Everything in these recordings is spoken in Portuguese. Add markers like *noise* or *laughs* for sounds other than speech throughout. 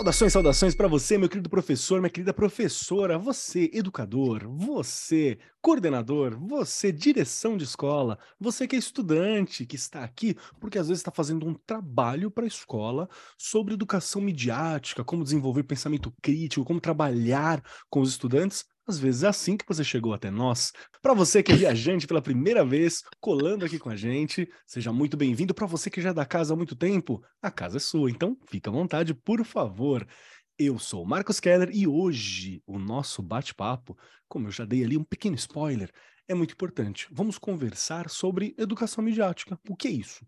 Saudações, saudações para você, meu querido professor, minha querida professora, você, educador, você, coordenador, você, direção de escola, você que é estudante, que está aqui, porque às vezes está fazendo um trabalho para a escola sobre educação midiática, como desenvolver pensamento crítico, como trabalhar com os estudantes. Às vezes é assim que você chegou até nós. Para você que é viajante pela primeira vez, colando aqui com a gente, seja muito bem-vindo. Para você que já é da casa há muito tempo, a casa é sua, então fica à vontade, por favor. Eu sou Marcos Keller e hoje o nosso bate-papo, como eu já dei ali um pequeno spoiler, é muito importante. Vamos conversar sobre educação midiática. O que é isso?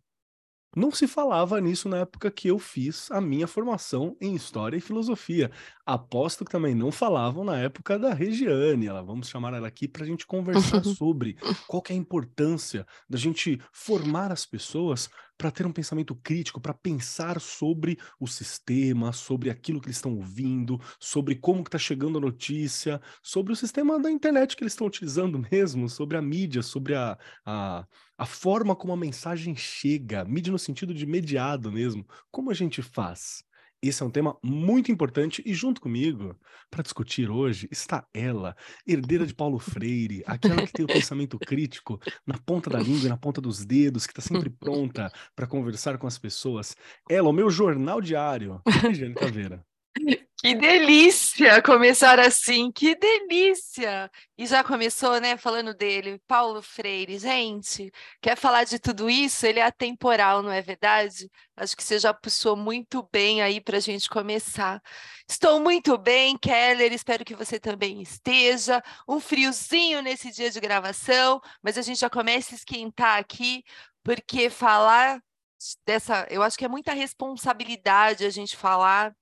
Não se falava nisso na época que eu fiz a minha formação em História e Filosofia. Aposto que também não falavam na época da Regiane. Ela, vamos chamar ela aqui para a gente conversar *laughs* sobre qual é a importância da gente formar as pessoas para ter um pensamento crítico, para pensar sobre o sistema, sobre aquilo que eles estão ouvindo, sobre como que está chegando a notícia, sobre o sistema da internet que eles estão utilizando *laughs* mesmo, sobre a mídia, sobre a, a, a forma como a mensagem chega, mídia no sentido de mediado mesmo. Como a gente faz? Esse é um tema muito importante e junto comigo, para discutir hoje, está ela, herdeira de Paulo Freire, aquela que tem o pensamento crítico na ponta da língua e na ponta dos dedos, que está sempre pronta para conversar com as pessoas. Ela, o meu jornal diário, Regiane Caveira. Que delícia começar assim, que delícia! E já começou, né, falando dele, Paulo Freire. Gente, quer falar de tudo isso? Ele é atemporal, não é verdade? Acho que você já puxou muito bem aí para a gente começar. Estou muito bem, Keller, espero que você também esteja. Um friozinho nesse dia de gravação, mas a gente já começa a esquentar aqui, porque falar dessa, eu acho que é muita responsabilidade a gente falar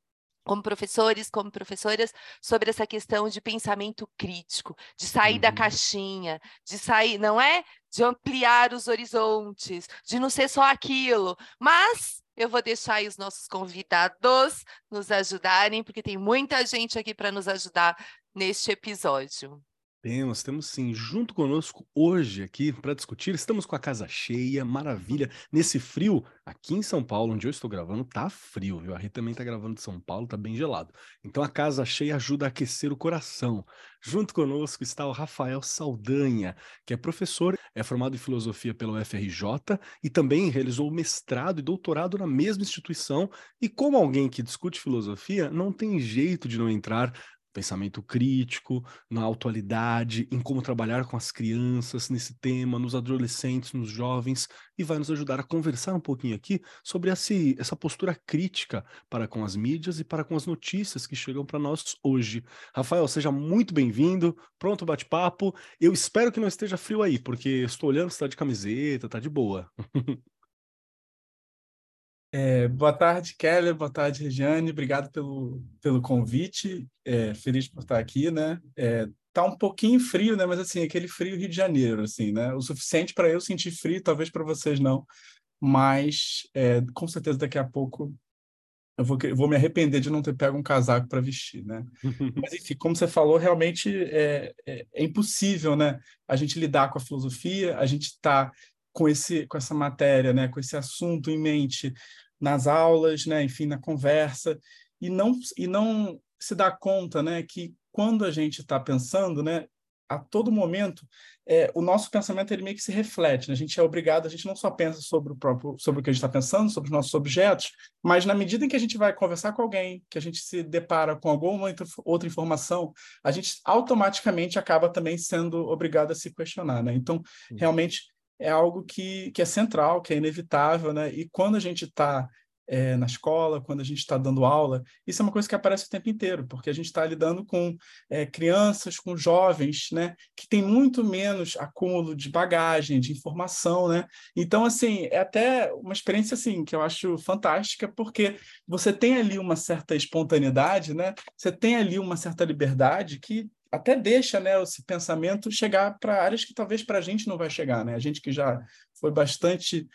como professores, como professoras, sobre essa questão de pensamento crítico, de sair uhum. da caixinha, de sair, não é de ampliar os horizontes, de não ser só aquilo, mas eu vou deixar aí os nossos convidados nos ajudarem, porque tem muita gente aqui para nos ajudar neste episódio. Temos, temos sim. Junto conosco hoje aqui para discutir, estamos com a casa cheia, maravilha. Nesse frio, aqui em São Paulo, onde eu estou gravando, tá frio, viu? A Rita também tá gravando de São Paulo, tá bem gelado. Então a casa cheia ajuda a aquecer o coração. Junto conosco está o Rafael Saldanha, que é professor, é formado em filosofia pelo FRJ e também realizou mestrado e doutorado na mesma instituição. E como alguém que discute filosofia, não tem jeito de não entrar pensamento crítico, na atualidade, em como trabalhar com as crianças nesse tema, nos adolescentes, nos jovens, e vai nos ajudar a conversar um pouquinho aqui sobre esse, essa postura crítica para com as mídias e para com as notícias que chegam para nós hoje. Rafael, seja muito bem-vindo, pronto bate-papo. Eu espero que não esteja frio aí, porque estou olhando, está de camiseta, está de boa. *laughs* É, boa tarde, Keller. Boa tarde, Regiane. Obrigado pelo, pelo convite. É, feliz por estar aqui, né? É, tá um pouquinho frio, né? Mas assim, aquele frio Rio de Janeiro, assim, né? O suficiente para eu sentir frio, talvez para vocês não. Mas é, com certeza daqui a pouco eu vou, eu vou me arrepender de não ter pego um casaco para vestir, né? *laughs* Mas enfim, como você falou, realmente é, é, é impossível, né? A gente lidar com a filosofia, a gente está com esse com essa matéria, né, com esse assunto em mente nas aulas, né, enfim, na conversa e não e não se dá conta, né, que quando a gente está pensando, né, a todo momento é, o nosso pensamento ele meio que se reflete. Né? A gente é obrigado, a gente não só pensa sobre o próprio, sobre o que a gente está pensando, sobre os nossos objetos, mas na medida em que a gente vai conversar com alguém, que a gente se depara com alguma outra informação, a gente automaticamente acaba também sendo obrigado a se questionar. Né? Então, realmente é algo que, que é central, que é inevitável, né? E quando a gente está é, na escola, quando a gente está dando aula, isso é uma coisa que aparece o tempo inteiro, porque a gente está lidando com é, crianças, com jovens, né, que tem muito menos acúmulo de bagagem, de informação, né? Então, assim, é até uma experiência assim que eu acho fantástica, porque você tem ali uma certa espontaneidade, né? Você tem ali uma certa liberdade que até deixa né, esse pensamento chegar para áreas que talvez para a gente não vai chegar. Né? A gente que já foi bastante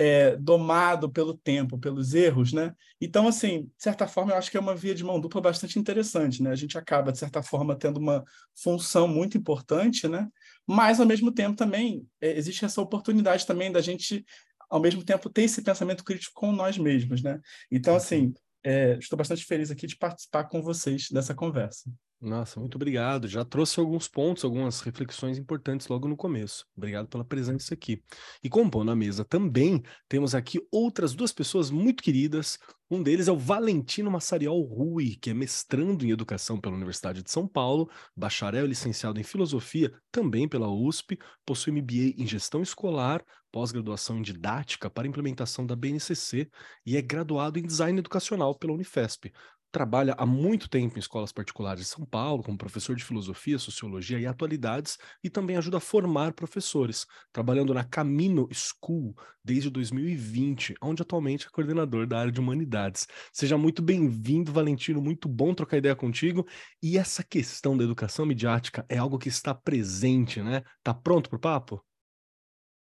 é, domado pelo tempo, pelos erros, né? Então, assim, de certa forma, eu acho que é uma via de mão dupla bastante interessante, né? A gente acaba, de certa forma, tendo uma função muito importante, né? Mas, ao mesmo tempo, também é, existe essa oportunidade também da gente, ao mesmo tempo, ter esse pensamento crítico com nós mesmos, né? Então, assim, é, estou bastante feliz aqui de participar com vocês dessa conversa. Nossa, muito obrigado. Já trouxe alguns pontos, algumas reflexões importantes logo no começo. Obrigado pela presença aqui. E compondo a mesa também, temos aqui outras duas pessoas muito queridas. Um deles é o Valentino Massariol Rui, que é mestrando em Educação pela Universidade de São Paulo, bacharel e licenciado em Filosofia também pela USP, possui MBA em Gestão Escolar, pós-graduação em Didática para implementação da BNCC e é graduado em Design Educacional pela Unifesp trabalha há muito tempo em escolas particulares de São Paulo, como professor de filosofia, sociologia e atualidades, e também ajuda a formar professores, trabalhando na Camino School desde 2020, onde atualmente é coordenador da área de humanidades. Seja muito bem-vindo, Valentino, muito bom trocar ideia contigo. E essa questão da educação midiática é algo que está presente, né? Tá pronto para o papo?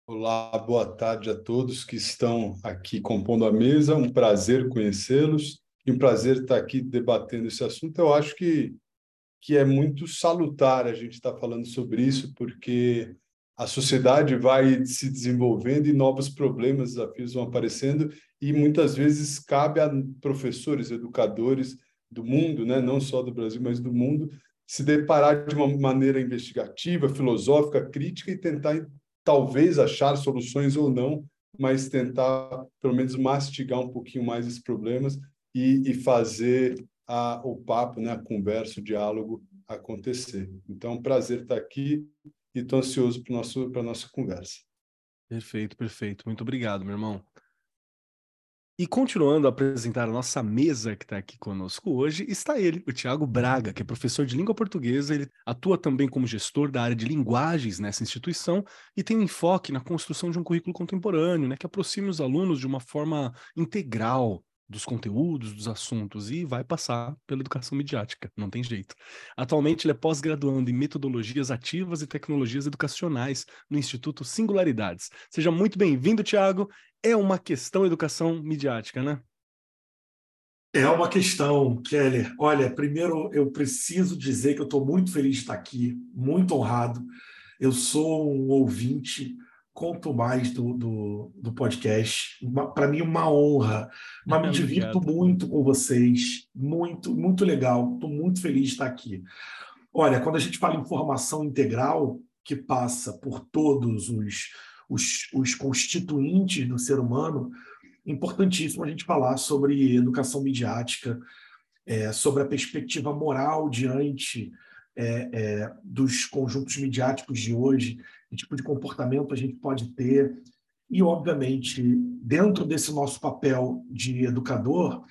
Olá, boa tarde a todos que estão aqui compondo a mesa. Um prazer conhecê-los um prazer estar aqui debatendo esse assunto. Eu acho que, que é muito salutar a gente estar falando sobre isso, porque a sociedade vai se desenvolvendo e novos problemas, desafios vão aparecendo, e muitas vezes cabe a professores, educadores do mundo, né, não só do Brasil, mas do mundo, se deparar de uma maneira investigativa, filosófica, crítica e tentar talvez achar soluções ou não, mas tentar pelo menos mastigar um pouquinho mais esses problemas e, e fazer a, o papo, né, a conversa, o diálogo acontecer. Então, prazer estar aqui e estou ansioso para a nossa conversa. Perfeito, perfeito. Muito obrigado, meu irmão. E continuando a apresentar a nossa mesa que está aqui conosco hoje, está ele, o Tiago Braga, que é professor de língua portuguesa. Ele atua também como gestor da área de linguagens nessa instituição e tem um enfoque na construção de um currículo contemporâneo, né, que aproxime os alunos de uma forma integral dos conteúdos, dos assuntos, e vai passar pela educação midiática, não tem jeito. Atualmente, ele é pós-graduando em metodologias ativas e tecnologias educacionais no Instituto Singularidades. Seja muito bem-vindo, Tiago. É uma questão educação midiática, né? É uma questão, Keller. Olha, primeiro eu preciso dizer que eu estou muito feliz de estar aqui, muito honrado. Eu sou um ouvinte conto mais do, do, do podcast. Para mim, uma honra. Mas me *laughs* divirto muito com vocês. Muito, muito legal. Estou muito feliz de estar aqui. Olha, quando a gente fala em formação integral, que passa por todos os, os, os constituintes do ser humano, importantíssimo a gente falar sobre educação midiática, é, sobre a perspectiva moral diante é, é, dos conjuntos midiáticos de hoje que tipo de comportamento a gente pode ter. E, obviamente, dentro desse nosso papel de educador,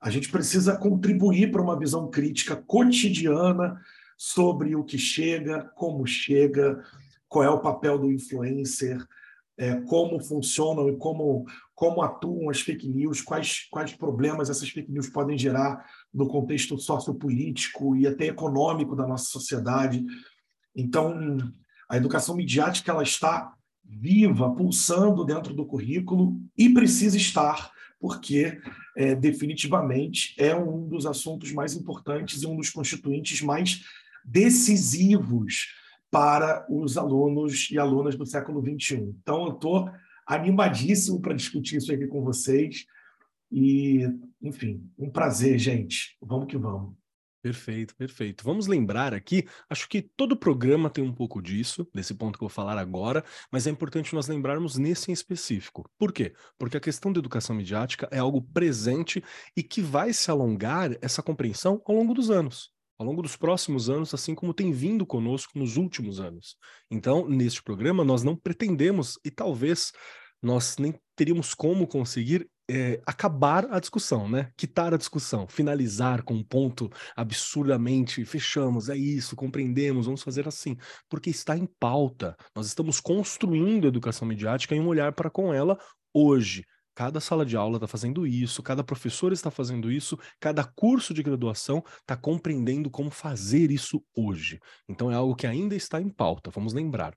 a gente precisa contribuir para uma visão crítica cotidiana sobre o que chega, como chega, qual é o papel do influencer, é, como funcionam e como, como atuam as fake news, quais, quais problemas essas fake news podem gerar no contexto sociopolítico e até econômico da nossa sociedade. Então, a educação midiática ela está viva, pulsando dentro do currículo e precisa estar, porque é, definitivamente é um dos assuntos mais importantes e um dos constituintes mais decisivos para os alunos e alunas do século XXI. Então, eu estou animadíssimo para discutir isso aqui com vocês. E, enfim, um prazer, gente. Vamos que vamos. Perfeito, perfeito. Vamos lembrar aqui, acho que todo programa tem um pouco disso, desse ponto que eu vou falar agora, mas é importante nós lembrarmos nesse em específico. Por quê? Porque a questão da educação midiática é algo presente e que vai se alongar essa compreensão ao longo dos anos ao longo dos próximos anos, assim como tem vindo conosco nos últimos anos. Então, neste programa, nós não pretendemos, e talvez nós nem teríamos como conseguir é, acabar a discussão, né? Quitar a discussão, finalizar com um ponto absurdamente, fechamos, é isso, compreendemos, vamos fazer assim, porque está em pauta. Nós estamos construindo a educação midiática e um olhar para com ela hoje. Cada sala de aula está fazendo isso, cada professor está fazendo isso, cada curso de graduação está compreendendo como fazer isso hoje. Então é algo que ainda está em pauta, vamos lembrar.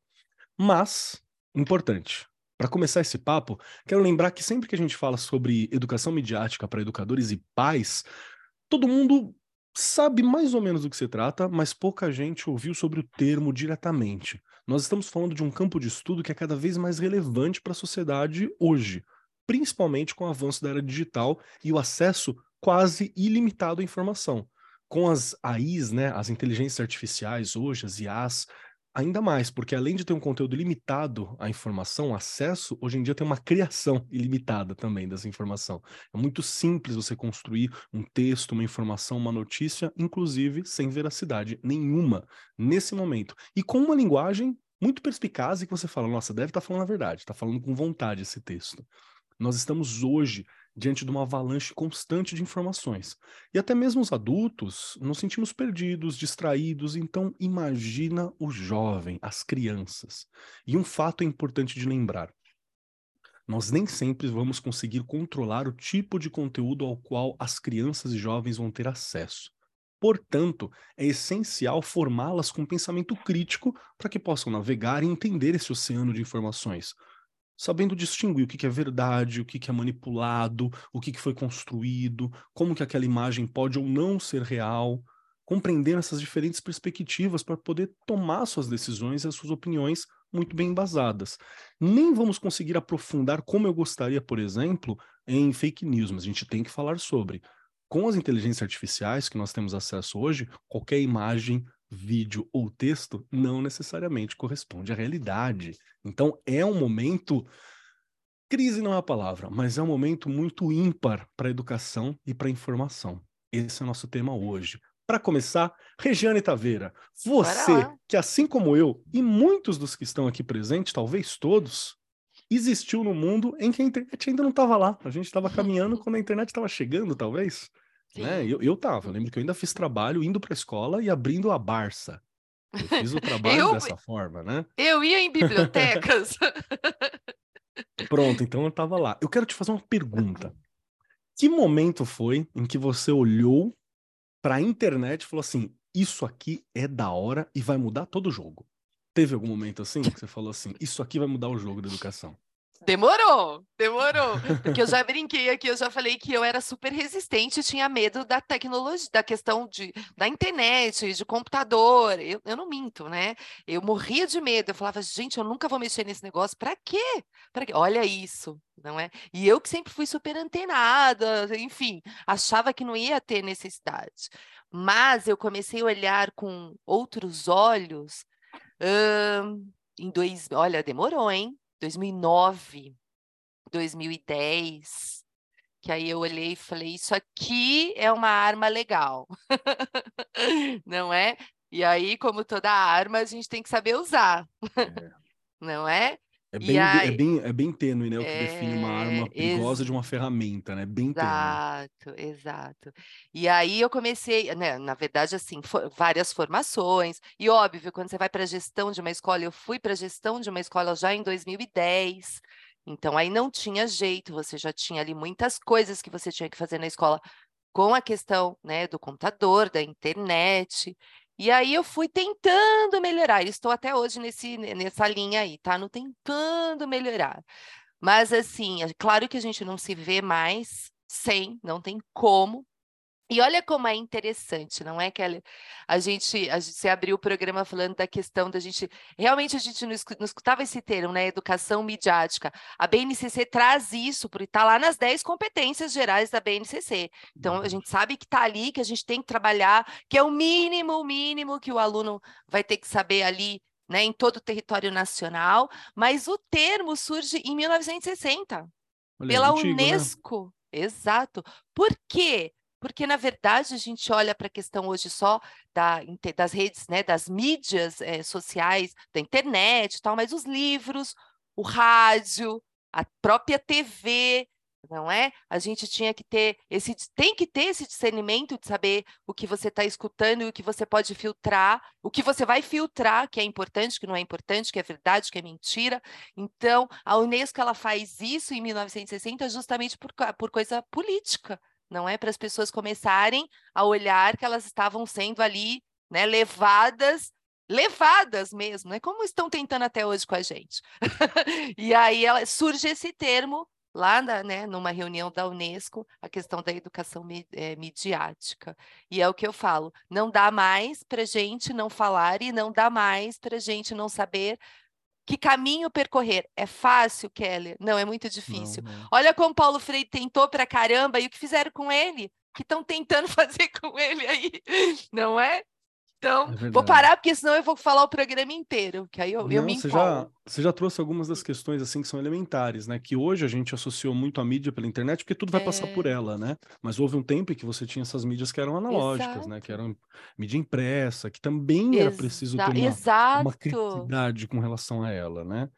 Mas, importante, Para começar esse papo, quero lembrar que sempre que a gente fala sobre educação midiática para educadores e pais, todo mundo sabe mais ou menos do que se trata, mas pouca gente ouviu sobre o termo diretamente. Nós estamos falando de um campo de estudo que é cada vez mais relevante para a sociedade hoje, principalmente com o avanço da era digital e o acesso quase ilimitado à informação. Com as AIs, né, as inteligências artificiais hoje, as IAs, Ainda mais, porque além de ter um conteúdo limitado à informação, acesso, hoje em dia tem uma criação *laughs* ilimitada também dessa informação. É muito simples você construir um texto, uma informação, uma notícia, inclusive sem veracidade nenhuma nesse momento. E com uma linguagem muito perspicaz e que você fala, nossa, deve estar tá falando a verdade, está falando com vontade esse texto. Nós estamos hoje diante de uma avalanche constante de informações. E até mesmo os adultos nos sentimos perdidos, distraídos, então imagina o jovem, as crianças. E um fato é importante de lembrar. Nós nem sempre vamos conseguir controlar o tipo de conteúdo ao qual as crianças e jovens vão ter acesso. Portanto, é essencial formá-las com pensamento crítico para que possam navegar e entender esse oceano de informações, sabendo distinguir o que, é verdade, o que, é manipulado, o que, que foi construído, como que aquela imagem pode ou não ser real, compreendendo essas diferentes perspectivas para poder tomar suas decisões e as suas opiniões muito bem embasadas. Nem vamos conseguir aprofundar como eu gostaria, por exemplo, em fake news, mas a gente tem que falar sobre. Com as inteligências artificiais que nós temos acesso hoje, qualquer imagem vídeo ou texto não necessariamente corresponde à realidade. Então é um momento crise não é a palavra, mas é um momento muito ímpar para a educação e para a informação. Esse é o nosso tema hoje. Para começar, Regiane Taveira, você que assim como eu e muitos dos que estão aqui presentes, talvez todos, existiu no mundo em que a internet ainda não estava lá. A gente estava *laughs* caminhando quando a internet estava chegando, talvez. Né? Eu, eu tava, eu lembro que eu ainda fiz trabalho indo para a escola e abrindo a Barça. Eu fiz o *laughs* trabalho eu, dessa forma, né? Eu ia em bibliotecas. *laughs* Pronto, então eu tava lá. Eu quero te fazer uma pergunta. Que momento foi em que você olhou para a internet e falou assim: Isso aqui é da hora e vai mudar todo o jogo? Teve algum momento assim que você falou assim: Isso aqui vai mudar o jogo da educação? Demorou, demorou. Porque eu já brinquei aqui, eu já falei que eu era super resistente, tinha medo da tecnologia, da questão de, da internet, de computador. Eu, eu não minto, né? Eu morria de medo. Eu falava, gente, eu nunca vou mexer nesse negócio. Para quê? Para quê? Olha isso, não é? E eu que sempre fui super antenada, enfim, achava que não ia ter necessidade. Mas eu comecei a olhar com outros olhos. Hum, em dois, olha, demorou, hein? 2009, 2010, que aí eu olhei e falei: Isso aqui é uma arma legal, *laughs* não é? E aí, como toda arma, a gente tem que saber usar, é. *laughs* não é? É bem, é aí, é bem, é bem tênue, né? O que é, define uma arma perigosa de uma ferramenta, né? Bem exato, tênue. Exato, E aí eu comecei, né? Na verdade, assim, for, várias formações. E óbvio, quando você vai para a gestão de uma escola, eu fui para a gestão de uma escola já em 2010. Então aí não tinha jeito, você já tinha ali muitas coisas que você tinha que fazer na escola com a questão, né, do computador, da internet. E aí eu fui tentando melhorar. Estou até hoje nesse, nessa linha aí, tá? No tentando melhorar. Mas assim, é claro que a gente não se vê mais sem, não tem como, e olha como é interessante, não é, Kelly? A gente, a gente abriu o programa falando da questão da gente. Realmente a gente não escutava esse termo, né? Educação midiática. A BNCC traz isso, porque está lá nas 10 competências gerais da BNCC. Então a gente sabe que está ali, que a gente tem que trabalhar, que é o mínimo, o mínimo que o aluno vai ter que saber ali. Né, em todo o território nacional, mas o termo surge em 1960 Olha, pela antigo, né? Unesco. Né? Exato. Por quê? Porque na verdade a gente olha para a questão hoje só da, das redes, né, das mídias é, sociais, da internet tal, mas os livros, o rádio, a própria TV, não é? A gente tinha que ter esse, tem que ter esse discernimento de saber o que você está escutando e o que você pode filtrar, o que você vai filtrar, que é importante, que não é importante, que é verdade, que é mentira. Então, a Unesco ela faz isso em 1960 justamente por, por coisa política, não é para as pessoas começarem a olhar que elas estavam sendo ali, né, levadas, levadas mesmo, né? Como estão tentando até hoje com a gente. *laughs* e aí ela, surge esse termo lá na, né, numa reunião da Unesco, a questão da educação é, midiática. E é o que eu falo: não dá mais para gente não falar e não dá mais para gente não saber que caminho percorrer. É fácil, Keller? Não, é muito difícil. Não, não. Olha como Paulo Freire tentou para caramba e o que fizeram com ele, que estão tentando *laughs* fazer com ele aí, não é? Então, é vou parar, porque senão eu vou falar o programa inteiro, que aí eu, Não, eu me você já, você já trouxe algumas das questões assim que são elementares, né? Que hoje a gente associou muito a mídia pela internet, porque tudo vai é... passar por é. ela, né? Mas houve um tempo em que você tinha essas mídias que eram analógicas, Exato. né? Que eram mídia impressa, que também Exa... era preciso ter uma, uma criticidade com relação a ela, né?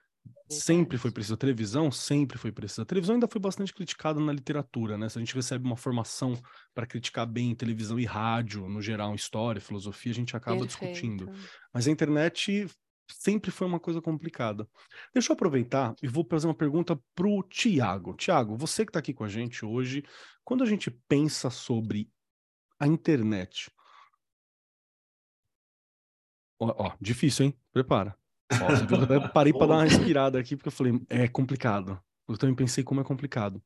Sempre foi preciso. A televisão sempre foi precisa. A televisão ainda foi bastante criticada na literatura, né? Se a gente recebe uma formação para criticar bem televisão e rádio, no geral, história, filosofia, a gente acaba Perfeito. discutindo. Mas a internet sempre foi uma coisa complicada. Deixa eu aproveitar e vou fazer uma pergunta para o Tiago. Tiago, você que está aqui com a gente hoje, quando a gente pensa sobre a internet. Ó, ó difícil, hein? Prepara. Nossa, eu até parei para dar uma respirada aqui, porque eu falei, é complicado. Eu também pensei como é complicado.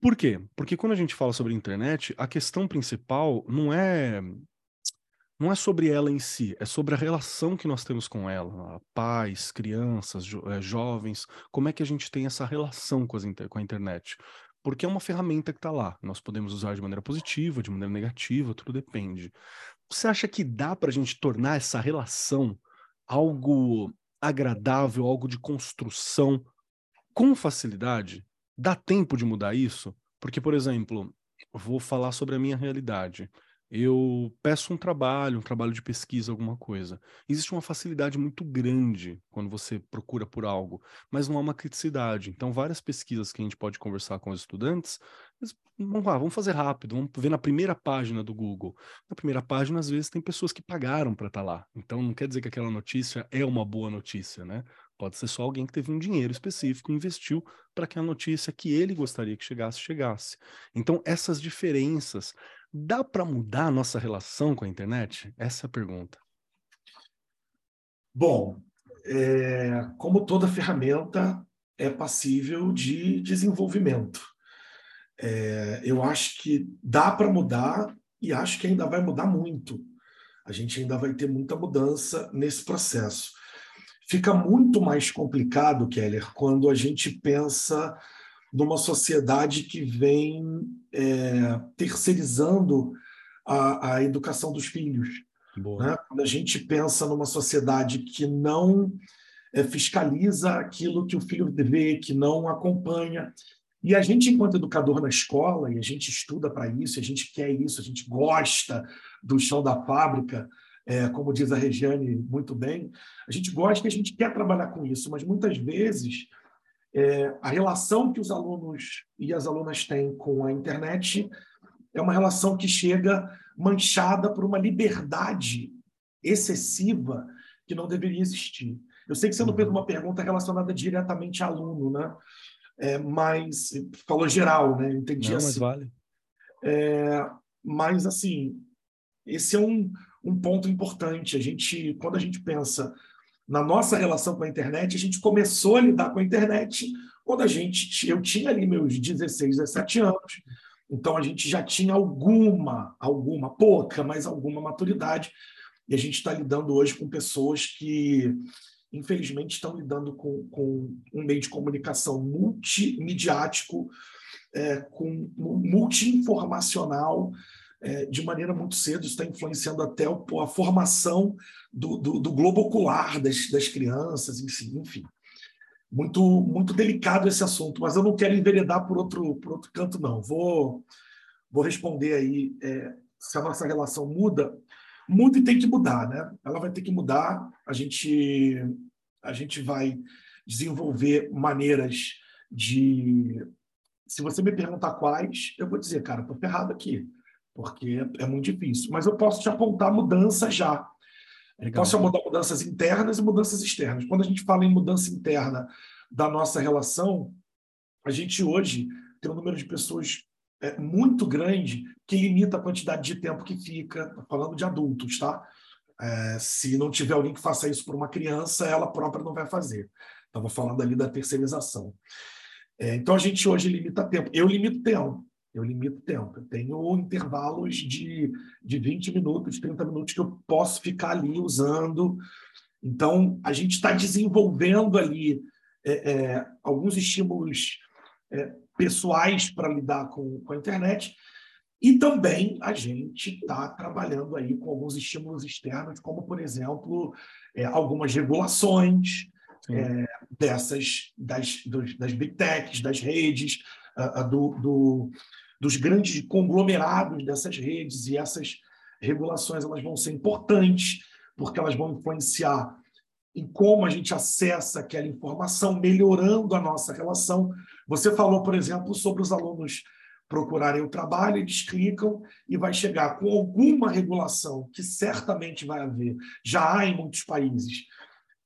Por quê? Porque quando a gente fala sobre internet, a questão principal não é não é sobre ela em si, é sobre a relação que nós temos com ela, pais, crianças, jo é, jovens, como é que a gente tem essa relação com, inter com a internet. Porque é uma ferramenta que está lá. Nós podemos usar de maneira positiva, de maneira negativa, tudo depende. Você acha que dá para a gente tornar essa relação algo agradável, algo de construção com facilidade? Dá tempo de mudar isso? Porque, por exemplo, vou falar sobre a minha realidade. Eu peço um trabalho, um trabalho de pesquisa, alguma coisa. Existe uma facilidade muito grande quando você procura por algo, mas não há uma criticidade. Então, várias pesquisas que a gente pode conversar com os estudantes, vamos lá, vamos fazer rápido, vamos ver na primeira página do Google. Na primeira página, às vezes, tem pessoas que pagaram para estar tá lá. Então, não quer dizer que aquela notícia é uma boa notícia, né? Pode ser só alguém que teve um dinheiro específico investiu para que a notícia que ele gostaria que chegasse, chegasse. Então, essas diferenças, dá para mudar a nossa relação com a internet? Essa é a pergunta. Bom, é, como toda ferramenta, é passível de desenvolvimento. É, eu acho que dá para mudar e acho que ainda vai mudar muito. A gente ainda vai ter muita mudança nesse processo. Fica muito mais complicado, Keller, quando a gente pensa numa sociedade que vem é, terceirizando a, a, educação dos filhos. Né? Quando a gente pensa numa sociedade que não é, fiscaliza aquilo que o filho vê, que não acompanha, e a gente, enquanto educador na escola, e a gente estuda para isso, a gente quer isso, a gente gosta do chão da fábrica, é, como diz a Regiane muito bem, a gente gosta e a gente quer trabalhar com isso, mas muitas vezes é, a relação que os alunos e as alunas têm com a internet é uma relação que chega manchada por uma liberdade excessiva que não deveria existir. Eu sei que você não fez uhum. uma pergunta relacionada diretamente a aluno, né? É, mas falou geral, né? Entendi Não, assim. Mas vale. É, mas assim, esse é um, um ponto importante. A gente, quando a gente pensa na nossa relação com a internet, a gente começou a lidar com a internet quando a gente, eu tinha ali meus 16, 17 anos. Então a gente já tinha alguma, alguma, pouca, mas alguma maturidade. E a gente está lidando hoje com pessoas que infelizmente, estão lidando com, com um meio de comunicação multimediático, é, com multi-informacional, é, de maneira muito cedo, está influenciando até o, a formação do, do, do, globo ocular das, das crianças, enfim. Muito, muito delicado esse assunto, mas eu não quero enveredar por outro, por outro canto, não. Vou, vou responder aí é, se a nossa relação muda muda e tem que mudar, né? Ela vai ter que mudar. A gente, a gente vai desenvolver maneiras de. Se você me perguntar quais, eu vou dizer, cara, estou ferrado aqui, porque é, muito difícil. Mas eu posso te apontar mudanças já. Legal. Posso apontar mudanças internas e mudanças externas. Quando a gente fala em mudança interna da nossa relação, a gente hoje tem um número de pessoas é, muito grande que limita a quantidade de tempo que fica, falando de adultos, tá? É, se não tiver alguém que faça isso por uma criança, ela própria não vai fazer. Estava falando ali da terceirização. É, então a gente hoje limita tempo. Eu limito tempo. Eu limito tempo. Eu tenho intervalos de, de 20 minutos, 30 minutos que eu posso ficar ali usando. Então, a gente está desenvolvendo ali é, é, alguns estímulos é, pessoais para lidar com, com a internet. E também a gente está trabalhando aí com alguns estímulos externos, como, por exemplo, é, algumas regulações é, dessas, das, dos, das big techs, das redes, uh, do, do, dos grandes conglomerados dessas redes, e essas regulações elas vão ser importantes, porque elas vão influenciar em como a gente acessa aquela informação, melhorando a nossa relação. Você falou, por exemplo, sobre os alunos procurarem o trabalho, eles clicam e vai chegar com alguma regulação que certamente vai haver, já há em muitos países,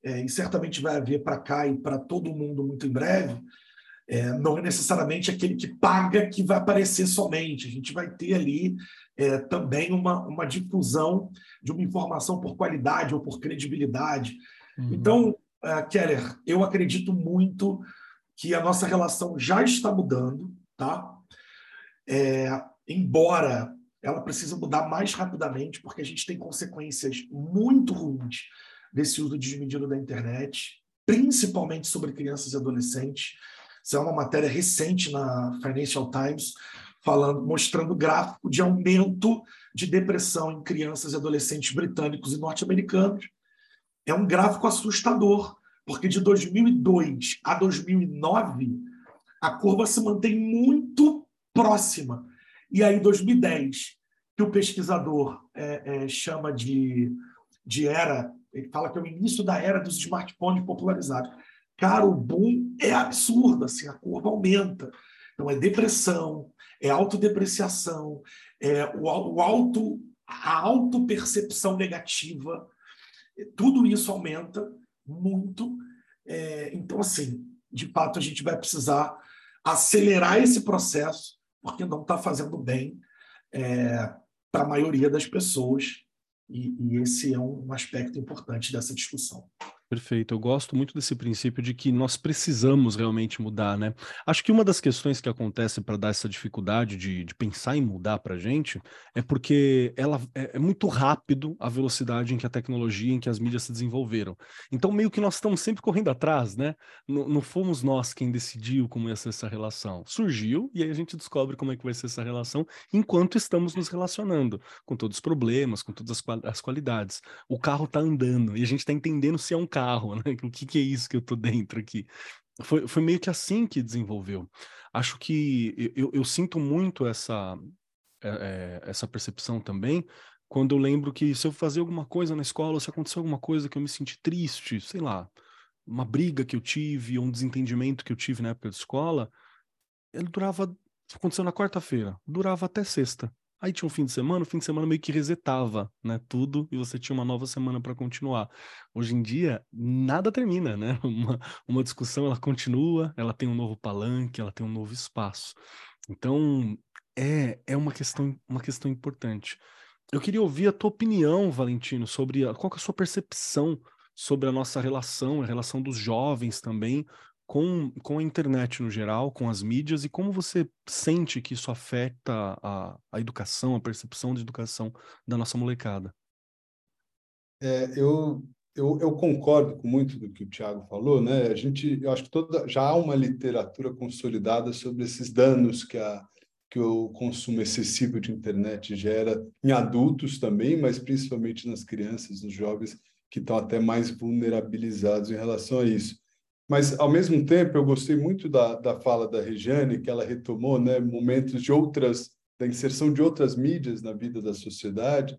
é, e certamente vai haver para cá e para todo mundo muito em breve, é, não é necessariamente aquele que paga que vai aparecer somente. A gente vai ter ali é, também uma, uma difusão de uma informação por qualidade ou por credibilidade. Uhum. Então, uh, Keller, eu acredito muito que a nossa relação já está mudando, tá? É, embora ela precise mudar mais rapidamente, porque a gente tem consequências muito ruins desse uso desmedido da internet, principalmente sobre crianças e adolescentes. Isso é uma matéria recente na Financial Times, falando, mostrando gráfico de aumento de depressão em crianças e adolescentes britânicos e norte-americanos. É um gráfico assustador, porque de 2002 a 2009 a curva se mantém muito próxima. E aí, 2010, que o pesquisador é, é, chama de, de era ele fala que é o início da era dos smartphones popularizados. Cara, o boom é absurdo, assim, a curva aumenta. Então, é depressão, é autodepreciação, é o, o auto, a autopercepção negativa, tudo isso aumenta muito. É, então, assim, de fato, a gente vai precisar acelerar esse processo, porque não está fazendo bem é, para a maioria das pessoas e, e esse é um aspecto importante dessa discussão. Perfeito. Eu gosto muito desse princípio de que nós precisamos realmente mudar, né? Acho que uma das questões que acontece para dar essa dificuldade de, de pensar em mudar para a gente é porque ela é, é, muito rápido a velocidade em que a tecnologia, em que as mídias se desenvolveram. Então, meio que nós estamos sempre correndo atrás, né? Não, não fomos nós quem decidiu como ia ser essa relação. Surgiu e aí a gente descobre como é que vai ser essa relação enquanto estamos nos relacionando, com todos os problemas, com todas as, as qualidades. O carro está andando e a gente está entendendo se é um carro carro, né? O *laughs* que, que é isso que eu tô dentro aqui? Foi, foi meio que assim que desenvolveu. Acho que eu, eu sinto muito essa, é, essa percepção também quando eu lembro que se eu fazer alguma coisa na escola, se aconteceu alguma coisa que eu me senti triste, sei lá, uma briga que eu tive, um desentendimento que eu tive na época de escola, ele durava, aconteceu na quarta-feira, durava até sexta. Aí tinha um fim de semana, o fim de semana meio que resetava, né, tudo, e você tinha uma nova semana para continuar. Hoje em dia, nada termina, né? *laughs* Uma, uma discussão, ela continua, ela tem um novo palanque, ela tem um novo espaço. Então, é, é uma questão, uma questão importante. Eu queria ouvir a tua opinião, Valentino, sobre a, qual é a sua percepção sobre a nossa relação, a relação dos jovens também com, com a internet no geral, com as mídias, e como você sente que isso afeta a, a educação, a percepção de educação da nossa molecada? É, eu, eu, eu, concordo com muito do que o Tiago falou, né? A gente, eu acho que toda, já há uma literatura consolidada sobre esses danos que, a, que o consumo excessivo de internet gera em adultos também, mas principalmente nas crianças, nos jovens que estão até mais vulnerabilizados em relação a isso. Mas, ao mesmo tempo, eu gostei muito da, da fala da Regiane, que ela retomou né, momentos de outras, da inserção de outras mídias na vida da sociedade.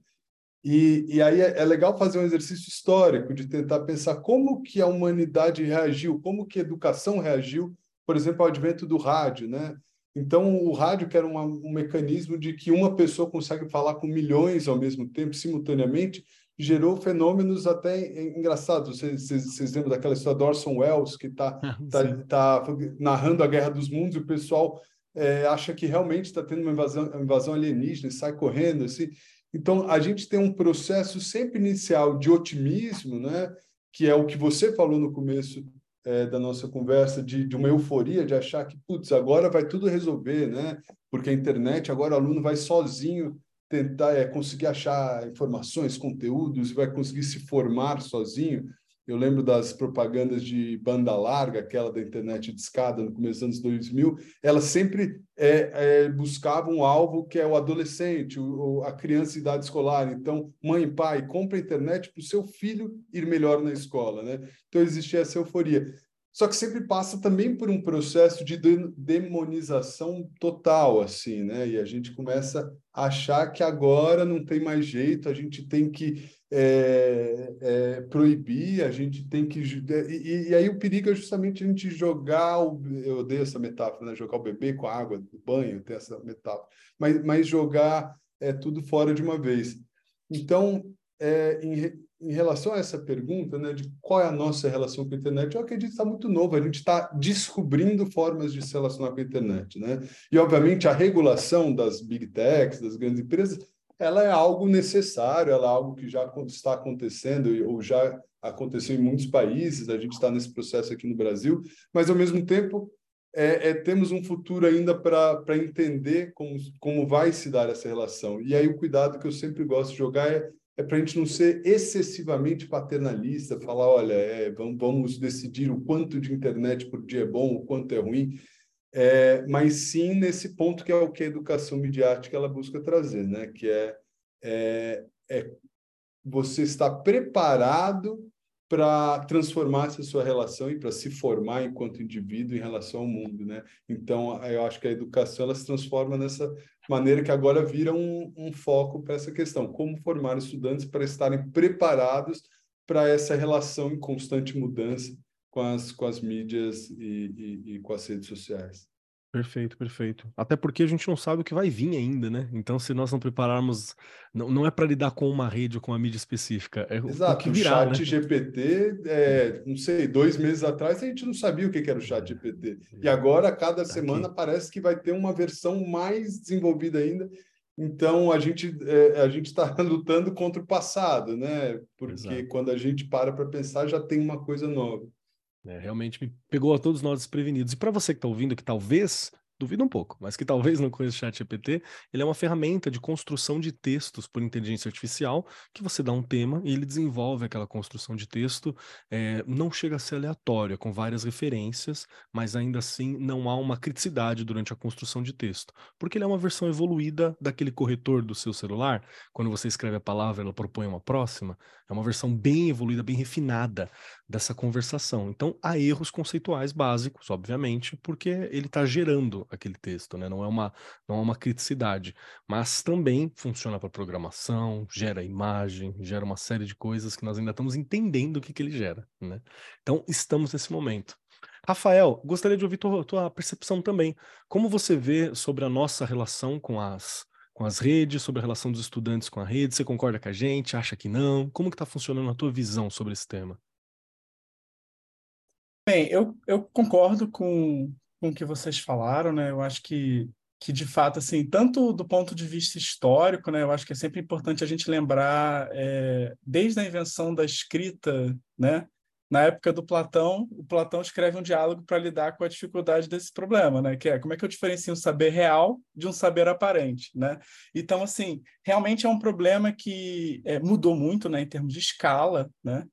E, e aí é, é legal fazer um exercício histórico de tentar pensar como que a humanidade reagiu, como que a educação reagiu, por exemplo, ao advento do rádio, né? Então, o rádio, que era um mecanismo de que uma pessoa consegue falar com milhões ao mesmo tempo, simultaneamente, gerou fenômenos até engraçados. Vocês, vocês, lembram daquela história do Orson Welles, que está tá, *laughs* tá narrando a Guerra dos Mundos e o pessoal é, acha que realmente está tendo uma invasão, uma invasão alienígena e sai correndo. Assim. Então, a gente tem um processo sempre inicial de otimismo, né? que é o que você falou no começo é, da nossa conversa, de, de uma euforia, de achar que, putz, agora vai tudo resolver, né? porque a internet, agora o aluno vai sozinho tentar é, conseguir achar informações, conteúdos, vai conseguir se formar sozinho. Eu lembro das propagandas de banda larga, aquela da internet de escada no começo dos anos 2000, elas sempre é, é, buscavam um alvo que é o adolescente, o, a criança de idade escolar. Então, mãe pai, compra a internet para o seu filho ir melhor na escola. Né? Então, existia essa euforia. Só que sempre passa também por um processo de demonização total, assim, né? E a gente começa a achar que agora não tem mais jeito, a gente tem que é, é, proibir, a gente tem que. E, e, aí o perigo é justamente a gente jogar. O, eu odeio essa metáfora, né? Jogar o bebê com a água do banho, tem essa metáfora. Mas, mas jogar é, tudo fora de uma vez. Então, é, em, em relação a essa pergunta, né, de qual é a nossa relação com a internet, eu acredito que está muito novo. A gente está descobrindo formas de se relacionar com a internet, né? E obviamente a regulação das big techs, das grandes empresas, ela é algo necessário, ela é algo que já está acontecendo ou já aconteceu em muitos países, a gente está nesse processo aqui no Brasil, mas ao mesmo tempo é, é, temos um futuro ainda para entender como, como vai se dar essa relação. E aí o cuidado que eu sempre gosto de jogar é, é para a gente não ser excessivamente paternalista, falar, olha, é, vamos, decidir o quanto de internet por dia é bom, o quanto é ruim é, mas sim nesse ponto que é o que a educação midiática ela busca trazer, né? que é, é, é você estar preparado para transformar essa sua relação e para se formar enquanto indivíduo em relação ao mundo, né? Então, eu acho que a educação ela se transforma nessa maneira que agora vira um, um foco para essa questão, como formar estudantes para estarem preparados para essa relação em constante mudança com as, com as mídias e, e, e com as redes sociais. Perfeito, perfeito. Até porque a gente não sabe o que vai vir ainda, né? Então, se nós não prepararmos, não, não é para lidar com uma rede ou com uma mídia específica, é Exato. o que virá, o chat né? GPT, é, não sei, dois meses atrás a gente não sabia o que era o chat GPT. E agora, cada tá semana, parece que vai ter uma versão mais desenvolvida ainda. Então, a gente é, a gente está *laughs* lutando contra o passado, né? Porque Exato. quando a gente para para pensar, já tem uma coisa nova. É, realmente me pegou a todos nós desprevenidos. E para você que está ouvindo, que talvez duvido um pouco, mas que talvez não conheça o ChatGPT, ele é uma ferramenta de construção de textos por inteligência artificial, que você dá um tema e ele desenvolve aquela construção de texto. É, não chega a ser aleatório, é com várias referências, mas ainda assim não há uma criticidade durante a construção de texto, porque ele é uma versão evoluída daquele corretor do seu celular. Quando você escreve a palavra, ela propõe uma próxima. É uma versão bem evoluída, bem refinada dessa conversação. Então, há erros conceituais básicos, obviamente, porque ele está gerando aquele texto, né? Não é uma, não é uma criticidade, mas também funciona para programação, gera imagem, gera uma série de coisas que nós ainda estamos entendendo o que, que ele gera, né? Então, estamos nesse momento. Rafael, gostaria de ouvir tua, tua percepção também. Como você vê sobre a nossa relação com as com as redes, sobre a relação dos estudantes com a rede? Você concorda com a gente? Acha que não? Como que está funcionando a tua visão sobre esse tema? Bem, eu, eu concordo com, com o que vocês falaram, né? Eu acho que, que, de fato, assim, tanto do ponto de vista histórico, né? Eu acho que é sempre importante a gente lembrar, é, desde a invenção da escrita, né? Na época do Platão, o Platão escreve um diálogo para lidar com a dificuldade desse problema, né? Que é como é que eu diferencio um saber real de um saber aparente, né? Então, assim, realmente é um problema que é, mudou muito, né? Em termos de escala, né?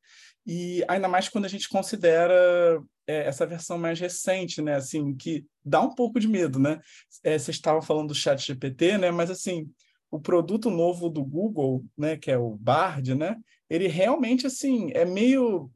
E ainda mais quando a gente considera é, essa versão mais recente, né? Assim, que dá um pouco de medo, né? É, você estava falando do chat GPT, né? Mas, assim, o produto novo do Google, né? Que é o Bard, né? Ele realmente, assim, é meio...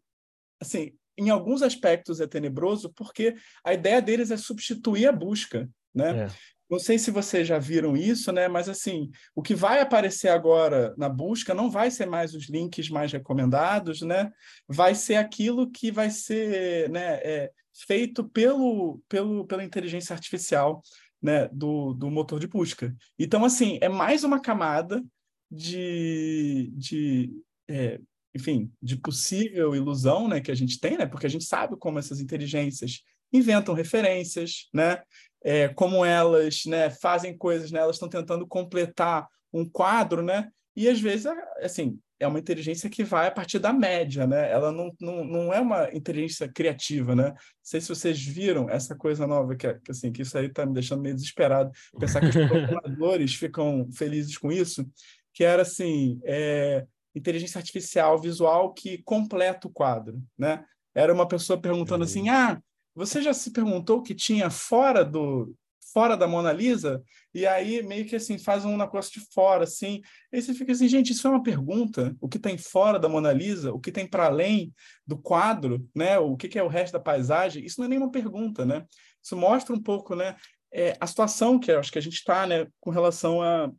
Assim, em alguns aspectos é tenebroso, porque a ideia deles é substituir a busca, né? É. Não sei se vocês já viram isso, né? Mas assim, o que vai aparecer agora na busca não vai ser mais os links mais recomendados, né? Vai ser aquilo que vai ser, né, é, feito pelo, pelo, pela inteligência artificial, né, do, do motor de busca. Então, assim, é mais uma camada de, de é, enfim, de possível ilusão, né, que a gente tem, né? Porque a gente sabe como essas inteligências inventam referências, né? é, como elas né, fazem coisas, né, elas estão tentando completar um quadro, né? E às vezes, assim, é uma inteligência que vai a partir da média, né? Ela não, não, não é uma inteligência criativa, né? Não sei se vocês viram essa coisa nova, que, assim, que isso aí está me deixando meio desesperado. Pensar que os *laughs* programadores ficam felizes com isso, que era assim, é, inteligência artificial visual que completa o quadro, né? Era uma pessoa perguntando assim, ah, você já se perguntou o que tinha fora do, fora da Mona Lisa, e aí meio que assim faz um negócio de fora, assim. Aí você fica assim, gente, isso é uma pergunta. O que tem fora da Mona Lisa, o que tem para além do quadro, né? O que, que, é o resto da paisagem? Isso não é nenhuma pergunta, né? Isso mostra um pouco, né? É, a situação que acho que a gente está, né, com relação a,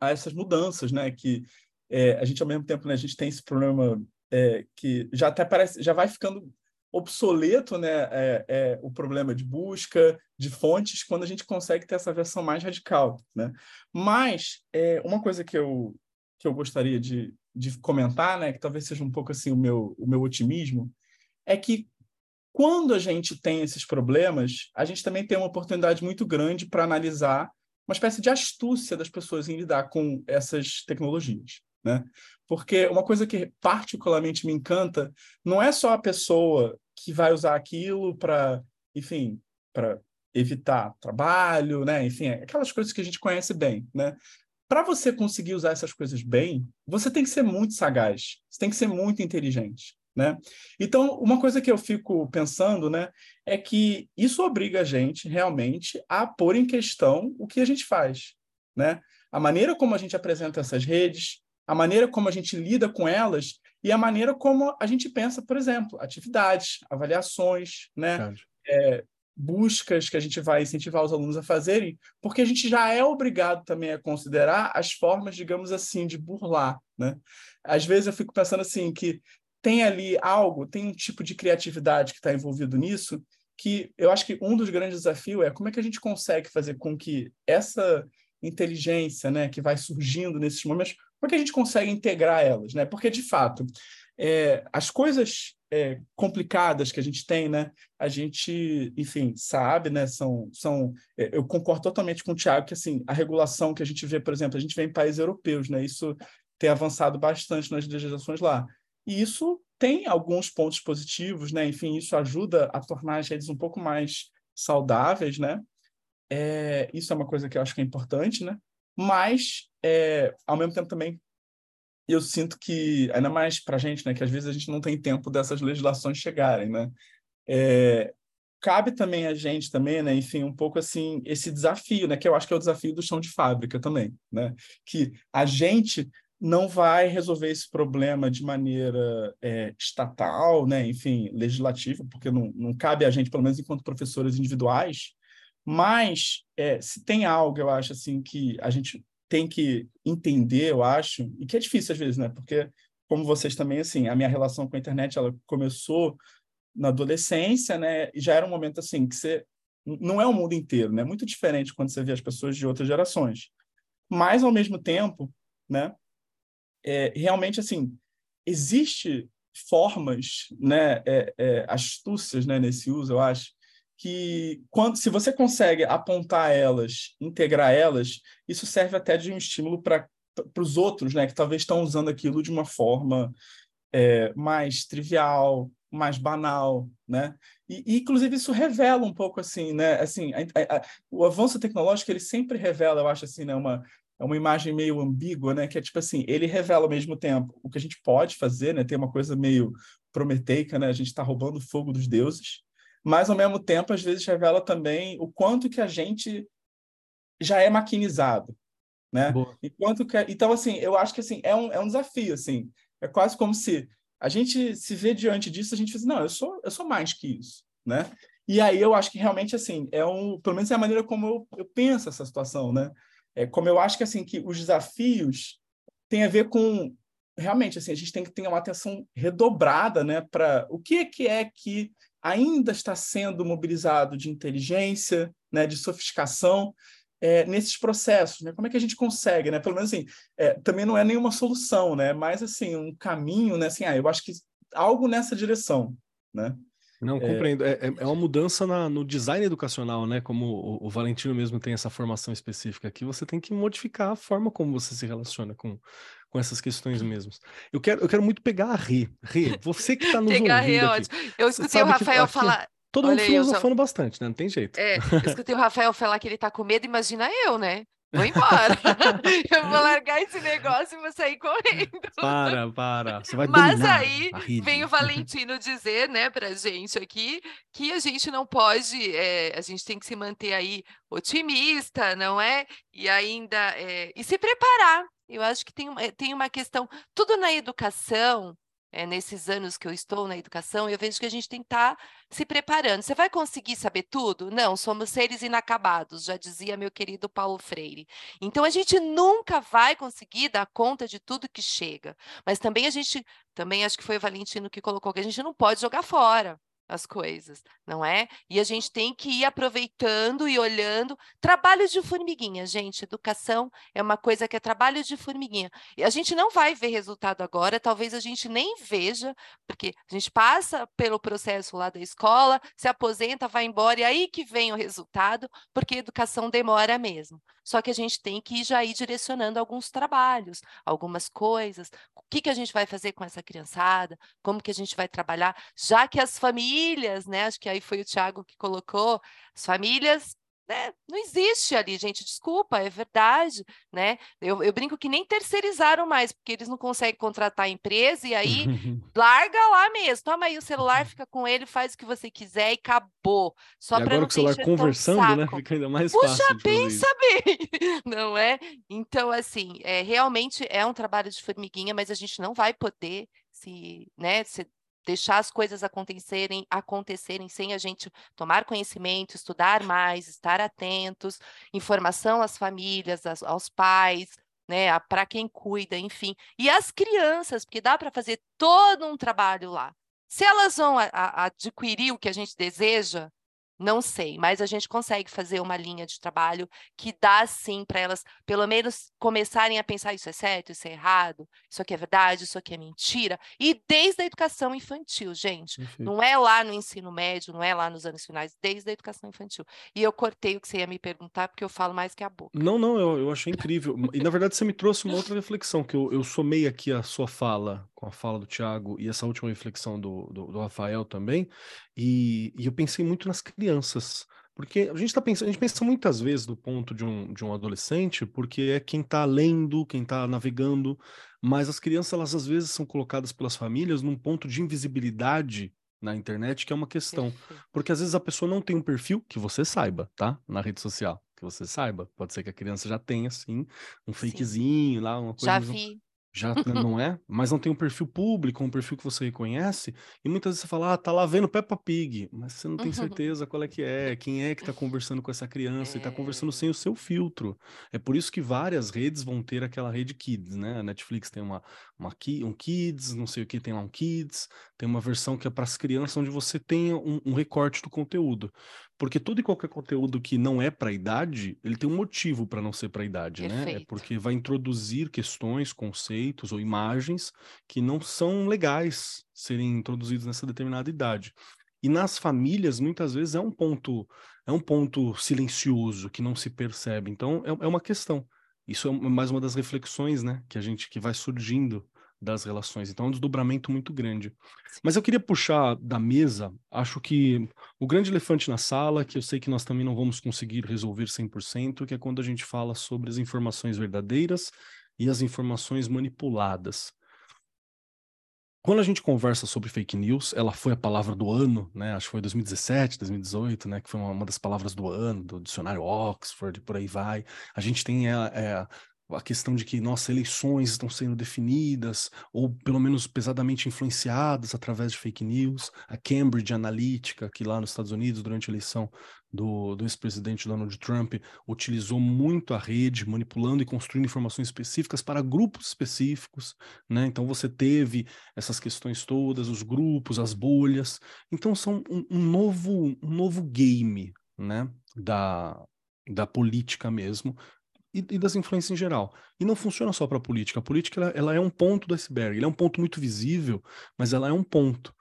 a essas mudanças, né? Que é, a gente ao mesmo tempo, né, a gente tem esse problema é, que já até parece, já vai ficando obsoleto né, é, é, o problema de busca de fontes quando a gente consegue ter essa versão mais radical. Né? Mas é, uma coisa que eu, que eu gostaria de, de comentar, né, que talvez seja um pouco assim o meu, o meu otimismo, é que quando a gente tem esses problemas, a gente também tem uma oportunidade muito grande para analisar uma espécie de astúcia das pessoas em lidar com essas tecnologias. Né? Porque uma coisa que particularmente me encanta não é só a pessoa que vai usar aquilo para, enfim, para evitar trabalho, né? Enfim, aquelas coisas que a gente conhece bem, né? Para você conseguir usar essas coisas bem, você tem que ser muito sagaz, você tem que ser muito inteligente, né? Então, uma coisa que eu fico pensando, né, é que isso obriga a gente realmente a pôr em questão o que a gente faz, né? A maneira como a gente apresenta essas redes, a maneira como a gente lida com elas e a maneira como a gente pensa, por exemplo, atividades, avaliações, né? É, buscas que a gente vai incentivar os alunos a fazerem, porque a gente já é obrigado também a considerar as formas, digamos assim, de burlar, né? Às vezes eu fico pensando assim que tem ali algo, tem um tipo de criatividade que está envolvido nisso, que eu acho que um dos grandes desafios é como é que a gente consegue fazer com que essa inteligência, né, que vai surgindo nesses momentos, como é que a gente consegue integrar elas, né? Porque de fato, é, as coisas é, complicadas que a gente tem, né? A gente, enfim, sabe, né? São, são. É, eu concordo totalmente com o Tiago que assim a regulação que a gente vê, por exemplo, a gente vê em países europeus, né? Isso tem avançado bastante nas legislações lá. E isso tem alguns pontos positivos, né? Enfim, isso ajuda a tornar as redes um pouco mais saudáveis, né? É, isso é uma coisa que eu acho que é importante, né? Mas, é, ao mesmo tempo também, eu sinto que, ainda mais para a gente, né? Que às vezes a gente não tem tempo dessas legislações chegarem, né? É, cabe também a gente também, né, enfim, um pouco assim, esse desafio, né, que eu acho que é o desafio do chão de fábrica também, né, que a gente não vai resolver esse problema de maneira é, estatal, né, enfim, legislativa, porque não, não cabe a gente, pelo menos enquanto professores individuais, mas é, se tem algo, eu acho, assim, que a gente tem que entender, eu acho, e que é difícil às vezes, né? Porque, como vocês também, assim, a minha relação com a internet, ela começou na adolescência, né? E já era um momento, assim, que você... Não é o mundo inteiro, né? É muito diferente quando você vê as pessoas de outras gerações. Mas, ao mesmo tempo, né? É, realmente, assim, existe formas, né? É, é, astúcias, né? Nesse uso, eu acho, que quando se você consegue apontar elas, integrar elas, isso serve até de um estímulo para os outros, né, que talvez estão usando aquilo de uma forma é, mais trivial, mais banal, né? E, e, inclusive isso revela um pouco assim, né? Assim, a, a, o avanço tecnológico ele sempre revela, eu acho assim, né, uma é uma imagem meio ambígua, né? Que é tipo assim, ele revela ao mesmo tempo o que a gente pode fazer, né? Tem uma coisa meio prometeica, né? A gente está roubando o fogo dos deuses, mas ao mesmo tempo às vezes revela também o quanto que a gente já é maquinizado, né? Enquanto que, então assim, eu acho que assim é um, é um desafio assim, é quase como se a gente se vê diante disso, a gente diz, não, eu sou eu sou mais que isso, né? E aí eu acho que realmente assim, é um, pelo menos é a maneira como eu, eu penso essa situação, né? É como eu acho que assim que os desafios têm a ver com realmente assim, a gente tem que ter uma atenção redobrada, né, para o que é que é que ainda está sendo mobilizado de inteligência, né, de sofisticação é, nesses processos, né? Como é que a gente consegue, né? Pelo menos assim, é, também não é nenhuma solução, né? Mas assim um caminho, né? Assim, ah, eu acho que algo nessa direção, né? Não, É. compreendo. É, é- é uma mudança na- no design educacional, né? Como o, o Valentino mesmo tem essa formação específica aqui, você tem que modificar a forma como você se relaciona com, com essas questões mesmos. Eu quero, eu quero muito pegar a Rê. Rê, você que está nos Pegar ouvindo é aqui. ótimo. Eu escutei o Rafael aqui- falar. Todo mundo Olha já- filosofando bastante, né? Não tem jeito. É, eu escutei o Rafael falar que ele tá com medo, imagina eu, né? Vou embora. *laughs* eu vou largar esse negócio e vou sair correndo. Para, para. Você vai Mas aí vem o Valentino dizer, né, pra gente aqui, que a gente não pode, é, a gente tem que se manter aí otimista, não é? E ainda, é, e se preparar. Eu acho que tem, eh, tem uma questão, tudo na educação, é, nesses anos que eu estou na educação, eu vejo que a gente tem que estar se preparando. Você vai conseguir saber tudo? Não, somos seres inacabados, já dizia meu querido Paulo Freire. Então a gente nunca vai conseguir dar conta de tudo que chega. Mas também a gente, também acho que foi o Valentino que colocou que a gente não pode jogar fora as coisas, não é? E a gente tem que ir aproveitando e olhando. Trabalho de formiguinha, gente. Educação é uma coisa que é trabalho de formiguinha. E a gente não vai ver resultado agora, talvez a gente nem veja, porque a gente passa pelo processo lá da escola, se aposenta, vai embora, e aí que vem o resultado, porque educação demora mesmo. Só que a gente tem que já ir direcionando alguns trabalhos, algumas coisas. O que, que a gente vai fazer com essa criançada? Como que a gente vai trabalhar? Já que as famílias, né? Acho que aí foi o Tiago que colocou, as famílias. Né? Não existe ali, gente, desculpa, é verdade, né? Eu, eu brinco que nem terceirizaram mais, porque eles não conseguem contratar a empresa e aí *laughs* larga lá mesmo. Toma aí o celular, fica com ele, faz o que você quiser e acabou. Só e para agora com o celular conversando, né? Fica ainda mais Puxa, fácil fazer pensa bem, *laughs* não é? Então, assim, é, realmente é um trabalho de formiguinha, mas a gente não vai poder se, né, se deixar as coisas acontecerem, acontecerem sem a gente tomar conhecimento, estudar mais, estar atentos, informação às famílias, às- aos pais, né, para quem cuida, enfim, e as crianças, porque dá para fazer todo um trabalho lá. Se elas vão a- a- adquirir o que a gente deseja, não sei, mas a gente consegue fazer uma linha de trabalho que dá sim para elas, pelo menos, começarem a pensar isso é certo, isso é errado, isso aqui é verdade, isso aqui é mentira. E desde a educação infantil, gente. Perfeito. Não é lá no ensino médio, não é lá nos anos finais, desde a educação infantil. E eu cortei o que você ia me perguntar, porque eu falo mais que a boca. Não, não, eu, eu achei incrível. E na verdade você me trouxe uma outra reflexão, que eu, eu somei aqui a sua fala com a fala do Thiago e essa última reflexão do, do, do Rafael também, e, e eu pensei muito nas crianças. Porque a gente tá pensando, a gente pensa muitas vezes do ponto de um, de um adolescente, porque é quem está lendo, quem está navegando, mas as crianças, elas às vezes são colocadas pelas famílias num ponto de invisibilidade na internet, que é uma questão. Porque às vezes a pessoa não tem um perfil que você saiba, tá? Na rede social, que você saiba. Pode ser que a criança já tenha, assim, um Sim. fakezinho lá, uma coisa. Já vi. Já *laughs* não é? Mas não tem um perfil público, um perfil que você reconhece. E muitas vezes você fala, ah, tá lá vendo Peppa Pig, mas você não tem *laughs* certeza qual é que é, quem é que tá conversando com essa criança e tá conversando sem o seu filtro. É por isso que várias redes vão ter aquela rede Kids, né? A Netflix tem uma, uma um Kids, não sei o que, tem lá um Kids, tem uma versão que é para as crianças, onde você tem um, um recorte do conteúdo. Porque todo e qualquer conteúdo que não é para a idade, ele tem um motivo para não ser para a idade, né? É Perfeito. porque vai introduzir questões, conceitos ou imagens que não são legais serem introduzidos nessa determinada idade. E nas famílias, muitas vezes, é um ponto, é um ponto silencioso que não se percebe. Então, é, é uma questão. Isso é mais uma das reflexões, né, que a gente que vai surgindo das relações. Então, é um desdobramento muito grande. Mas eu queria puxar da mesa, acho que o grande elefante na sala, que eu sei que nós também não vamos conseguir resolver 100%, que é quando a gente fala sobre as informações verdadeiras e as informações manipuladas. Quando a gente conversa sobre fake news, ela foi a palavra do ano, né? Acho que foi 2017, 2018, né? Que foi uma, uma das palavras do ano, do dicionário Oxford, por aí vai. A gente tem a, é, a questão de que nossas eleições estão sendo definidas, ou pelo menos pesadamente influenciadas através de fake news. A Cambridge Analytica, que lá nos Estados Unidos, durante a eleição do, do ex-presidente Donald Trump, utilizou muito a rede, manipulando e construindo informações específicas para grupos específicos, né? Então você teve essas questões todas, os grupos, as bolhas. Então são um, um novo, um novo game, né? Da, da política mesmo, e, e, das influências em geral. E não funciona só para a política. A política ela, ela, é um ponto do iceberg. Ela é um ponto muito visível, mas ela é um ponto.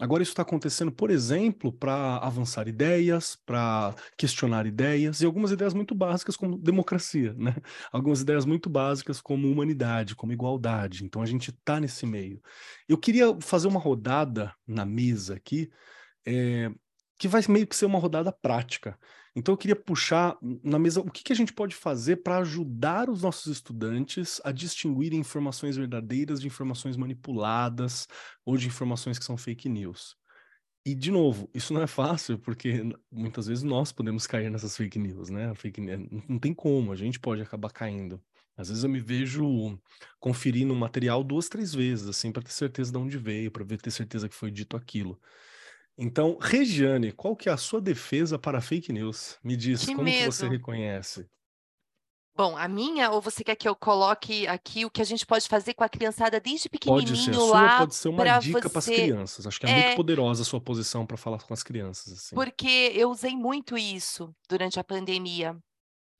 Agora, isso está acontecendo, por exemplo, para avançar ideias, para questionar ideias, e algumas ideias muito básicas, como democracia, né? Algumas ideias muito básicas, como humanidade, como igualdade. Então, a gente está nesse meio. Eu queria fazer uma rodada na mesa aqui, é, que vai meio que ser uma rodada prática. Então, eu queria puxar na mesa o que, que a gente pode fazer para ajudar os nossos estudantes a distinguir informações verdadeiras de informações manipuladas ou de informações que são fake news. E, de novo, isso não é fácil, porque muitas vezes nós podemos cair nessas fake news, né? Fake não tem como, a gente pode acabar caindo. Às vezes eu me vejo conferindo o material duas, três vezes, assim, para ter certeza de onde veio, para ter certeza que foi dito aquilo. Então, Regiane, qual que é a sua defesa para fake news? Me diz, Que como que você reconhece? Bom, a minha, ou você quer que eu coloque aqui o que a gente pode fazer com a criançada desde Pode ser, a pequenininho sua pode ser uma dica para as você crianças. Acho que é muito É. poderosa a sua posição para falar com as crianças, assim. Porque eu usei muito isso durante a pandemia,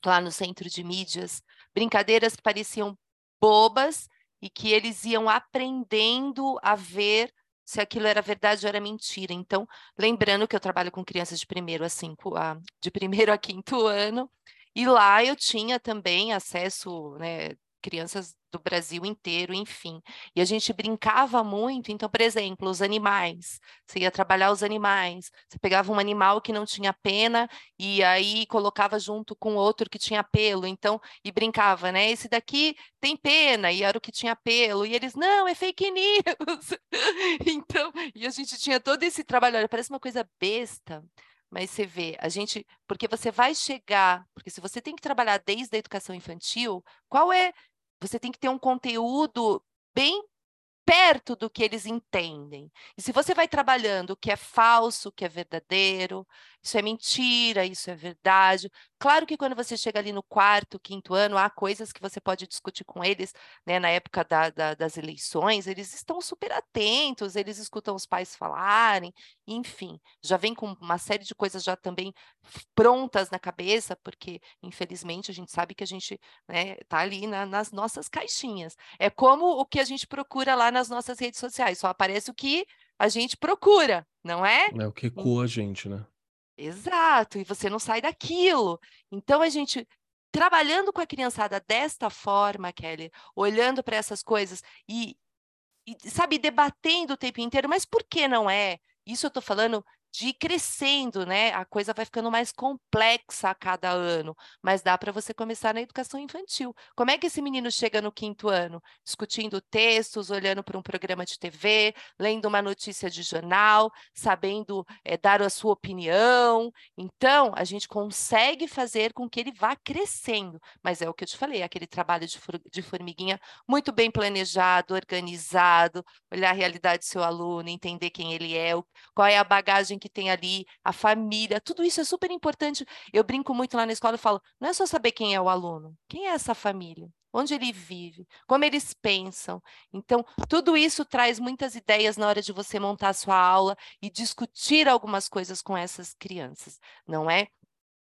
lá no centro de mídias, brincadeiras que pareciam bobas e que eles iam aprendendo a ver se aquilo era verdade ou era mentira. Então, lembrando que eu trabalho com crianças de primeiro a cinco, a, de primeiro a quinto ano, e lá eu tinha também acesso, né, crianças do Brasil inteiro, enfim. E a gente brincava muito, então, por exemplo, os animais. Você ia trabalhar os animais, você pegava um animal que não tinha pena e aí colocava junto com outro que tinha pelo, então, e brincava, né? Esse daqui tem pena, e era o que tinha pelo, e eles, não, é fake news. *laughs* Então, e a gente tinha todo esse trabalho, olha, parece uma coisa besta, mas você vê, a gente, porque você vai chegar, porque se você tem que trabalhar desde a educação infantil, qual é você tem que ter um conteúdo bem perto do que eles entendem. E se você vai trabalhando o que é falso, o que é verdadeiro, isso é mentira, isso é verdade. Claro que quando você chega ali no quarto, quinto ano, há coisas que você pode discutir com eles, né? Na época da, da, das eleições, eles estão super atentos, eles escutam os pais falarem, enfim, já vem com uma série de coisas já também prontas na cabeça, porque infelizmente a gente sabe que a gente né, tá ali na- nas nossas caixinhas. É como o que a gente procura lá nas nossas redes sociais, só aparece o que a gente procura, não é? É o que ecoa a gente, né? Exato, e você não sai daquilo. Então a gente trabalhando com a criançada desta forma, Kelly, olhando para essas coisas e, e, sabe, debatendo o tempo inteiro, mas por que não é? Isso eu estou falando de ir crescendo, né? A coisa vai ficando mais complexa a cada ano, mas dá para você começar na educação infantil. Como é que esse menino chega no quinto ano? Discutindo textos, olhando para um programa de TV, lendo uma notícia de jornal, sabendo eh, dar a sua opinião. Então, a gente consegue fazer com que ele vá crescendo, mas é o que eu te falei, aquele trabalho de, de formiguinha muito bem planejado, organizado, olhar a realidade do seu aluno, entender quem ele é, qual é a bagagem que tem ali, a família, tudo isso é super importante. Eu brinco muito lá na escola e falo: não é só saber quem é o aluno, quem é essa família, onde ele vive, como eles pensam. Então, tudo isso traz muitas ideias na hora de você montar a sua aula e discutir algumas coisas com essas crianças, não é?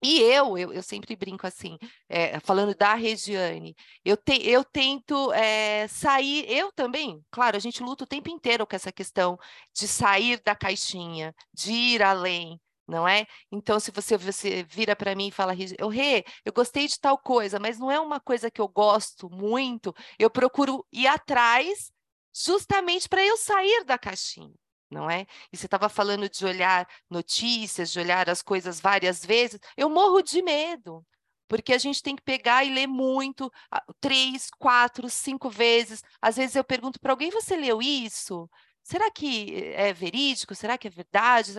E eu, eu, eu sempre brinco assim, eh, falando da Regiane, eu, te, eu tento eh, sair, eu também, claro, a gente luta o tempo inteiro com essa questão de sair da caixinha, de ir além, não é? Então, se você, você vira para mim e fala, "Regi- eu, Rê, eu gostei de tal coisa, mas não é uma coisa que eu gosto muito, eu procuro ir atrás justamente para eu sair da caixinha. Não é? E você estava falando de olhar notícias, de olhar as coisas várias vezes. Eu morro de medo, porque a gente tem que pegar e ler muito, três, quatro, cinco vezes. Às vezes eu pergunto para alguém: você leu isso? Será que é verídico? Será que é verdade?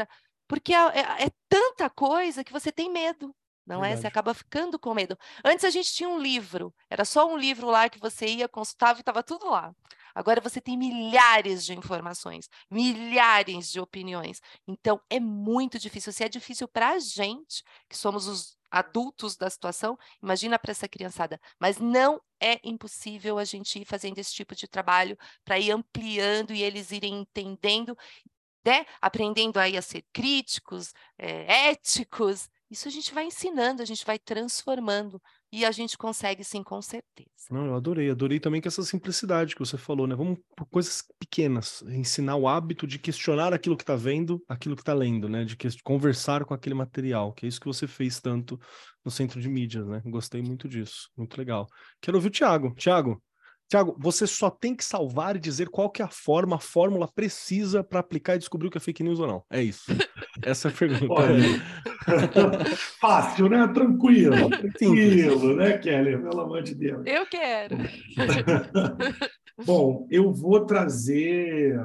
Porque é, é- é tanta coisa que você tem medo, não é? Você Verdade. acaba ficando com medo. Antes a gente tinha um livro, era só um livro lá que você ia, consultava e estava tudo lá. Agora você tem milhares de informações, milhares de opiniões. Então é muito difícil. Se é difícil para a gente, que somos os adultos da situação, imagina para essa criançada. Mas não é impossível a gente ir fazendo esse tipo de trabalho para ir ampliando e eles irem entendendo, né? Aprendendo aí a ser críticos, eh, éticos. Isso a gente vai ensinando, a gente vai transformando. E a gente consegue sim, com certeza. Não, eu adorei, adorei também que essa simplicidade que você falou, né? Vamos por coisas pequenas, ensinar o hábito de questionar aquilo que está vendo, aquilo que está lendo, né? De conversar com aquele material, que é isso que você fez tanto no centro de mídias, né? Gostei muito disso, muito legal. Quero ouvir o Thiago. Thiago, Tiago, você só tem que salvar e dizer qual que é a forma, a fórmula precisa para aplicar e descobrir o que é fake news ou não. É isso. Essa é a pergunta. *laughs* Fácil, né? Tranquilo. Tranquilo, né, Kelly? Pelo amor de Deus. Eu quero. *laughs* Bom, eu vou trazer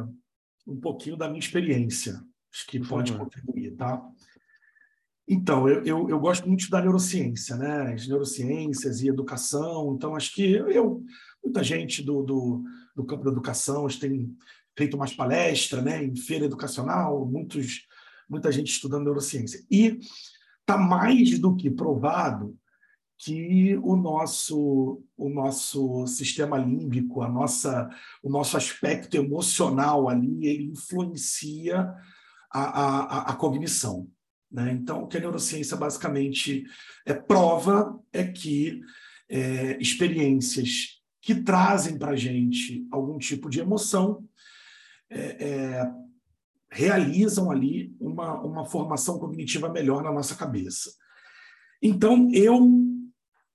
um pouquinho da minha experiência. Acho que pode contribuir, tá? Então, eu, eu, eu, gosto muito da neurociência, né? As neurociências e educação. Então, acho que eu muita gente do, do, do campo da educação tem feito umas palestras né, em feira educacional, muitos, muita gente estudando neurociência. E está mais do que provado que o nosso, o nosso sistema límbico, a nossa, o nosso aspecto emocional ali, ele influencia a, a, a cognição. Né? Então, o que a neurociência basicamente é prova é que é, experiências que trazem para a gente algum tipo de emoção, é, é, realizam ali uma, uma formação cognitiva melhor na nossa cabeça. Então, eu,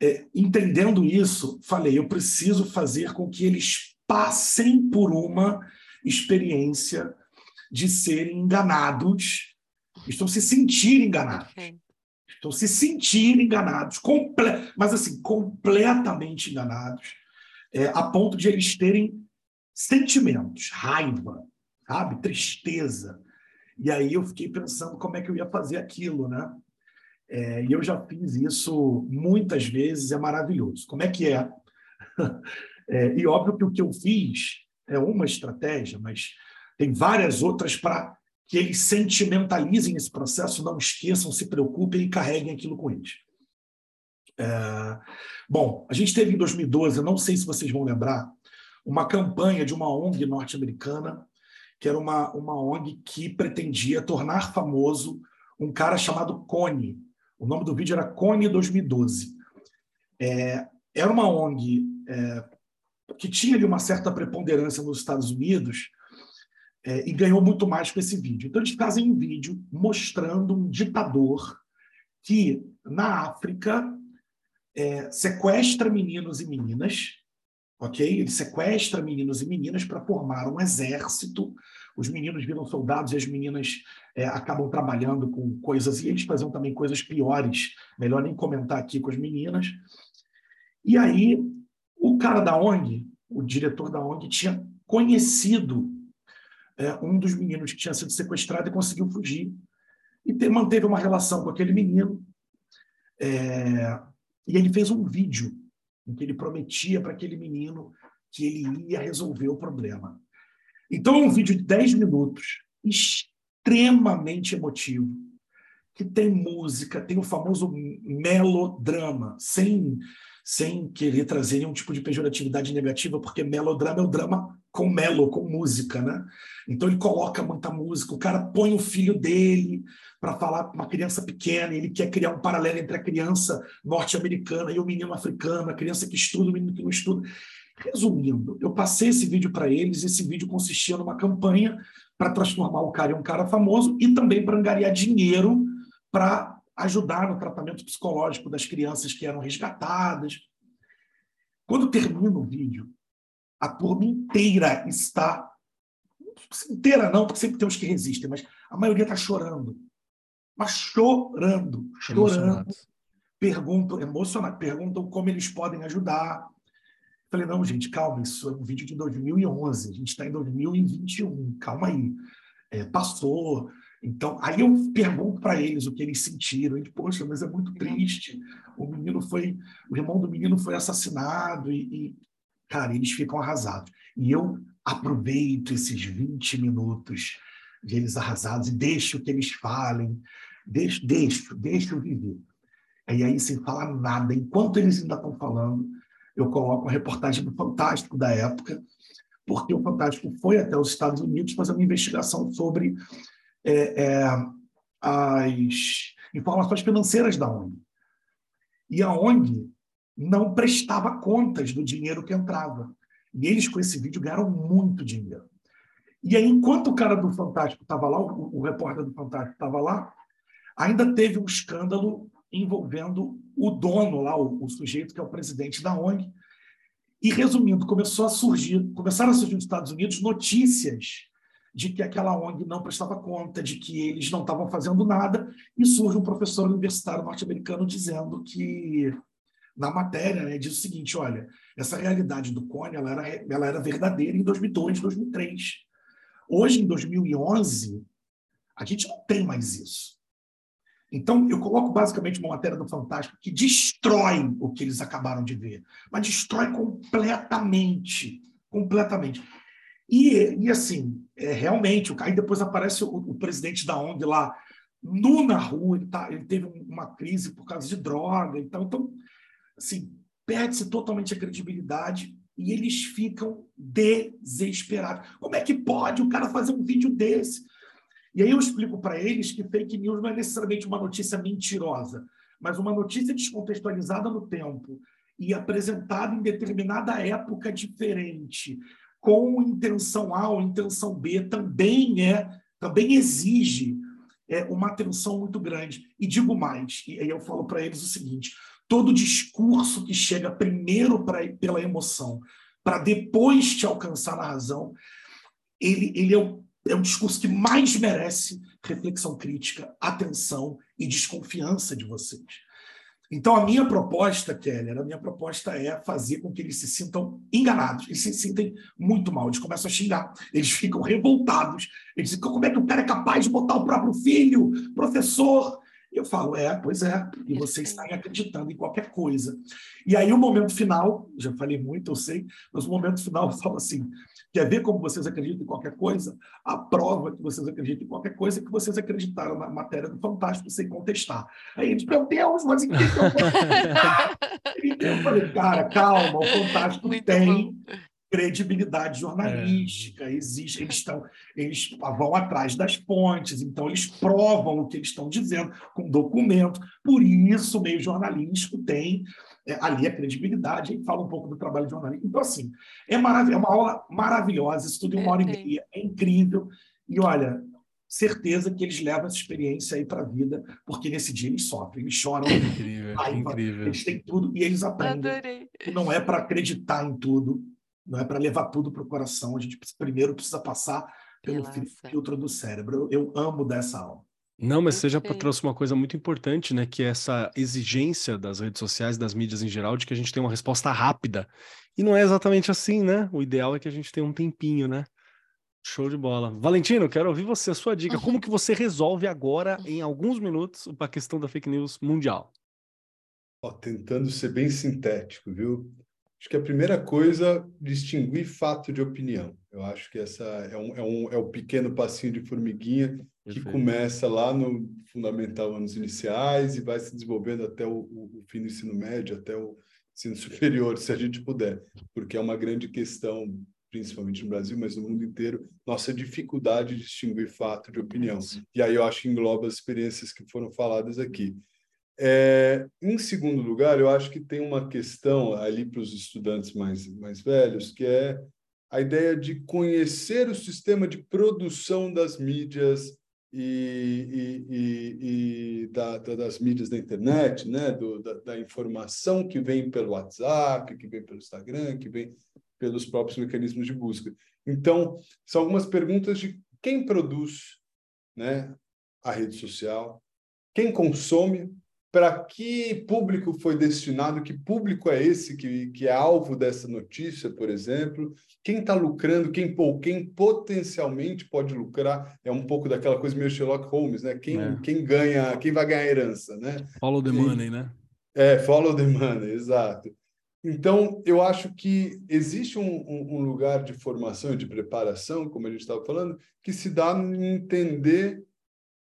é, entendendo isso, falei: eu preciso fazer com que eles passem por uma experiência de serem enganados, estão se sentir enganados. Estão se sentir enganados, comple mas assim, completamente enganados é, a ponto de eles terem sentimentos, raiva, sabe, tristeza. E aí eu fiquei pensando como é que eu ia fazer aquilo, né? É, e eu já fiz isso muitas vezes, é maravilhoso. Como é que é? *laughs* é? E óbvio que o que eu fiz é uma estratégia, mas tem várias outras para que eles sentimentalizem esse processo, não esqueçam, se preocupem e carreguem aquilo com eles. É... Bom, a gente teve em 2012, não sei se vocês vão lembrar, uma campanha de uma ONG norte-americana, que era uma, uma ONG que pretendia tornar famoso um cara chamado Cone. O nome do vídeo era Cone 2012. É, era uma ONG é, que tinha ali uma certa preponderância nos Estados Unidos é, e ganhou muito mais com esse vídeo. Então, eles fazem um vídeo mostrando um ditador que, na África, é, sequestra meninos e meninas, ok? Ele sequestra meninos e meninas para formar um exército. Os meninos viram soldados e as meninas é, acabam trabalhando com coisas, e eles faziam também coisas piores. Melhor nem comentar aqui com as meninas. E aí, o cara da ONG, o diretor da ONG, tinha conhecido é, um dos meninos que tinha sido sequestrado e conseguiu fugir. E te, manteve uma relação com aquele menino. É, e ele fez um vídeo em que ele prometia para aquele menino que ele ia resolver o problema. Então, é um vídeo de 10 minutos, extremamente emotivo, que tem música, tem o famoso melodrama, sem, sem querer trazer nenhum tipo de pejoratividade negativa, porque melodrama é o drama com melo, com música, né? Então ele coloca muita música, o cara põe o filho dele para falar com uma criança pequena, ele quer criar um paralelo entre a criança norte-americana e o menino africano, a criança que estuda, o menino que não estuda. Resumindo, eu passei esse vídeo para eles, esse vídeo consistia numa campanha para transformar o cara em um cara famoso e também para angariar dinheiro para ajudar no tratamento psicológico das crianças que eram resgatadas. Quando termina o vídeo, a turma inteira está. Inteira não, porque sempre tem os que resistem, mas a maioria está chorando. Mas chorando, chorando. Perguntam, emocionados, perguntam como eles podem ajudar. Falei, não, gente, calma, isso é um vídeo de 2011, a gente está em 2021, calma aí. É, passou. Então, aí eu pergunto para eles o que eles sentiram. Eles, poxa, mas é muito triste. O menino foi, o irmão do menino foi assassinado e, e cara, eles ficam arrasados. E eu aproveito esses 20 minutos de eles arrasados e deixo que eles falem, deixo, deixo, deixo viver. E aí, sem falar nada, enquanto eles ainda estão falando, eu coloco uma reportagem do Fantástico da época, porque o Fantástico foi até os Estados Unidos fazer uma investigação sobre é, é, as informações financeiras da ONG. E a ONG não prestava contas do dinheiro que entrava. E eles, com esse vídeo, ganharam muito dinheiro. E aí, enquanto o cara do Fantástico estava lá, o, o, repórter do Fantástico estava lá, ainda teve um escândalo envolvendo o dono lá, o, o, sujeito que é o presidente da ONG. E, resumindo, começou a surgir, começaram a surgir nos Estados Unidos notícias de que aquela ONG não prestava conta, de que eles não estavam fazendo nada, e surge um professor universitário norte-americano dizendo que na matéria, né, diz o seguinte: olha, essa realidade do Cone ela era, ela era verdadeira em 2002, 2003. Hoje, em 2011, a gente não tem mais isso. Então, eu coloco basicamente uma matéria do Fantástico que destrói o que eles acabaram de ver, mas destrói completamente. Completamente. E, e assim, é, realmente, aí depois aparece o, o presidente da ONG lá, nu na rua, ele, tá, ele teve uma crise por causa de droga. Então, então assim, perde-se totalmente a credibilidade e eles ficam desesperados. Como é que pode o cara fazer um vídeo desse? E aí eu explico para eles que fake news não é necessariamente uma notícia mentirosa, mas uma notícia descontextualizada no tempo e apresentada em determinada época diferente, com intenção A ou intenção B, também é, também exige é, uma atenção muito grande. E digo mais, e aí eu falo para eles o seguinte: todo discurso que chega primeiro pra, pela emoção, para depois te alcançar na razão, ele, ele é, o, é um discurso que mais merece reflexão crítica, atenção e desconfiança de vocês. Então, a minha proposta, Keller, a minha proposta é fazer com que eles se sintam enganados, eles se sentem muito mal, eles começam a xingar, eles ficam revoltados, eles dizem, como é que o cara é capaz de botar o próprio filho, professor, eu falo, é, pois é, e você está acreditando em qualquer coisa. E aí o momento final, já falei muito, eu sei, mas o momento final *laughs* eu falo assim, quer ver como vocês acreditam em qualquer coisa? A prova que vocês acreditam em qualquer coisa é que vocês acreditaram na matéria do Fantástico sem contestar. Aí eles, meu Deus, mas em que eu, *laughs* eu falei, cara, calma, o Fantástico muito tem... Bom credibilidade jornalística, é. existe, eles estão, eles vão atrás das pontes, então eles provam o que eles estão dizendo com documento. Por isso, o meio jornalístico tem é, ali a credibilidade, e fala um pouco do trabalho jornalístico. Então, assim, é, marav é uma aula maravilhosa, isso tudo em uma hora e é, é. meia, é incrível. E olha, certeza que eles levam essa experiência aí para a vida, porque nesse dia eles sofrem, eles choram, *laughs* incrível, raiva, incrível. eles têm tudo e eles aprendem. Adorei. Não é para acreditar em tudo, não é para levar tudo para o coração. A gente primeiro precisa passar pelo Nossa. filtro do cérebro. Eu, eu amo dessa aula. Não, mas você já trouxe uma coisa muito importante, né? Que é essa exigência das redes sociais, das mídias em geral, de que a gente tem uma resposta rápida. E não é exatamente assim, né? O ideal é que a gente tenha um tempinho, né? Show de bola. Valentino, quero ouvir você, a sua dica. Como que você resolve agora, em alguns minutos, a questão da fake news mundial? Ó, tentando ser bem sintético, viu? Acho que a primeira coisa, distinguir fato de opinião. Eu acho que essa é, um, é, um, é o pequeno passinho de formiguinha que Perfeito. começa lá no fundamental, anos iniciais, e vai se desenvolvendo até o, o, o fim do ensino médio, até o ensino superior, se a gente puder, porque é uma grande questão, principalmente no Brasil, mas no mundo inteiro, nossa dificuldade de distinguir fato de opinião. E aí eu acho que engloba as experiências que foram faladas aqui. É, em segundo lugar, eu acho que tem uma questão ali para os estudantes mais, mais velhos, que é a ideia de conhecer o sistema de produção das mídias e, e, e, e da, da, das mídias da internet, né? Do, da, da, informação que vem pelo WhatsApp, que vem pelo Instagram, que vem pelos próprios mecanismos de busca. Então, são algumas perguntas de quem produz né, a rede social, quem consome para que público foi destinado, que público é esse que, que é alvo dessa notícia, por exemplo, quem está lucrando, quem, quem potencialmente pode lucrar, é um pouco daquela coisa meio Sherlock Holmes, né? Quem, é. quem ganha, quem vai ganhar herança, né? Follow the money, né? É, follow the money, exato. Então, eu acho que existe um, um, um lugar de formação e de preparação, como a gente estava falando, que se dá em entender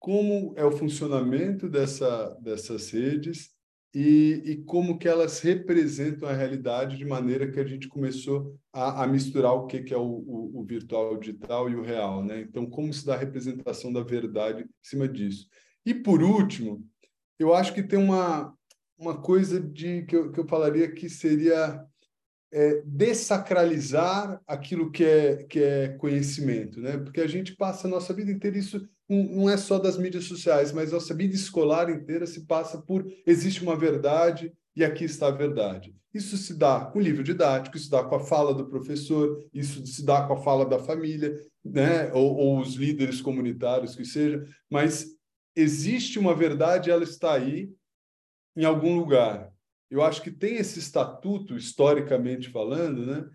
como é o funcionamento dessa, dessas redes e, e, como que elas representam a realidade de maneira que a gente começou a, a misturar o que, que é o, o, o, virtual, o digital e o real. Né? Então, como se dá a representação da verdade em cima disso. E, por último, eu acho que tem uma, uma coisa de que eu, que eu falaria que seria é, desacralizar aquilo que é, que é conhecimento, né? Porque a gente passa a nossa vida inteira, isso não é só das mídias sociais, mas nossa vida escolar inteira se passa por existe uma verdade e aqui está a verdade. Isso se dá com o livro didático, isso se dá com a fala do professor, isso se dá com a fala da família, né? ou, ou os líderes comunitários, que seja, mas existe uma verdade, ela está aí em algum lugar. Eu acho que tem esse estatuto, historicamente falando, né?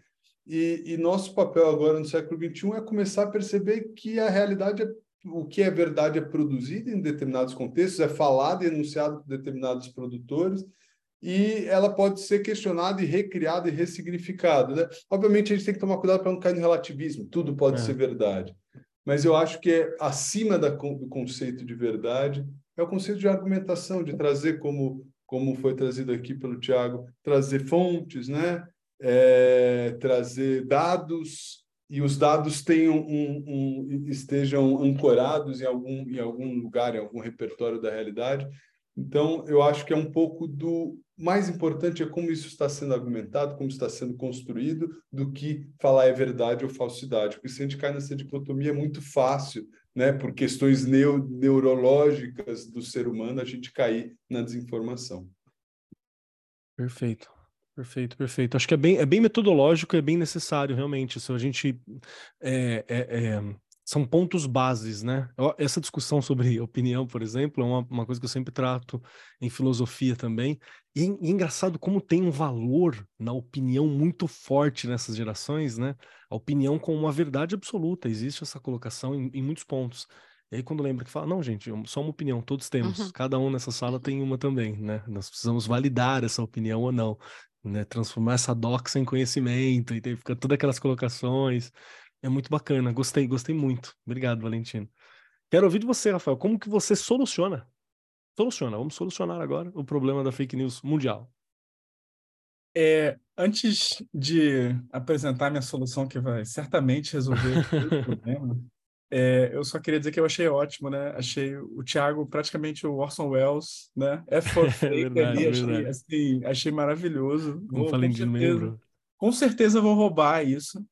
E, e nosso papel agora no século XXI é começar a perceber que a realidade é o que é verdade é produzido em determinados contextos, é falado e enunciado por determinados produtores, e ela pode ser questionada e recriada e ressignificada. Né? Obviamente, a gente tem que tomar cuidado para não cair no relativismo, tudo pode é. ser verdade. Mas eu acho que é acima da, do conceito de verdade é o conceito de argumentação, de trazer, como, como foi trazido aqui pelo Tiago, trazer fontes, né? É, trazer dados e os dados tenham um, um, estejam ancorados em algum, em algum lugar, em algum repertório da realidade. Então, eu acho que é um pouco do mais importante é como isso está sendo argumentado, como está sendo construído, do que falar é verdade ou falsidade. Porque se a gente cai nessa dicotomia, é muito fácil, né, por questões neo, neurológicas do ser humano, a gente cair na desinformação. Perfeito. Perfeito, perfeito. Acho que é bem, é bem metodológico, é bem necessário, realmente. Se a gente é, é, é são pontos bases, né? Essa discussão sobre *laughs* opinião, por exemplo, é uma, uma coisa que eu sempre trato em filosofia também. E, e engraçado como tem um valor na opinião muito forte nessas gerações, né? A opinião como uma verdade absoluta. Existe essa colocação em, em muitos pontos. E aí, quando lembra que fala, não, gente, só uma opinião, todos temos, uhum. cada um nessa sala tem uma também, né? Nós precisamos validar essa opinião ou não, né? Transformar essa doxa em conhecimento, e tem, fica todas aquelas colocações. É muito bacana, gostei, gostei muito. Obrigado, Valentino. Quero ouvir de você, Rafael, como que você soluciona? Soluciona, vamos solucionar agora o problema da fake news mundial. É, antes de apresentar minha solução, que vai certamente resolver *laughs* o problema, é, eu só queria dizer que eu achei ótimo, né? Achei o Thiago praticamente o Orson Welles, né? É for *laughs* fake é ali, achei, assim, achei maravilhoso. Vou, com certeza, com certeza vou roubar isso.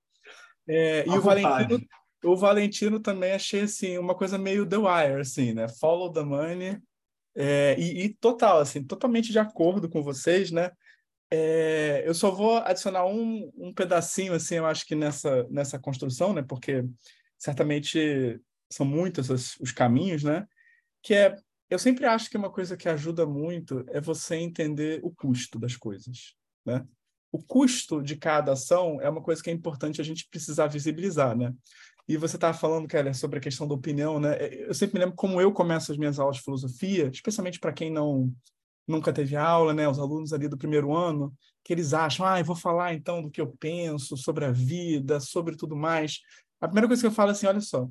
É, e o Valentino, o Valentino também achei assim uma coisa meio The Wire, assim, né? Follow the money. É, e, e, total, assim, totalmente de acordo com vocês, né? É, eu só vou adicionar um, um pedacinho, assim, eu acho que nessa, nessa construção, né? Porque certamente são muitos os, os caminhos, né? Que é, eu sempre acho que uma coisa que ajuda muito é você entender o custo das coisas, né? O custo de cada ação é uma coisa que é importante a gente precisar visibilizar, né? E você estava falando, Keller, sobre a questão da opinião, né? É, eu sempre me lembro como eu começo as minhas aulas de filosofia, especialmente para quem não nunca teve aula, né? Os alunos ali do primeiro ano, que eles acham, ah, eu vou falar então do que eu penso sobre a vida, sobre tudo mais. A primeira coisa que eu falo é assim, olha só,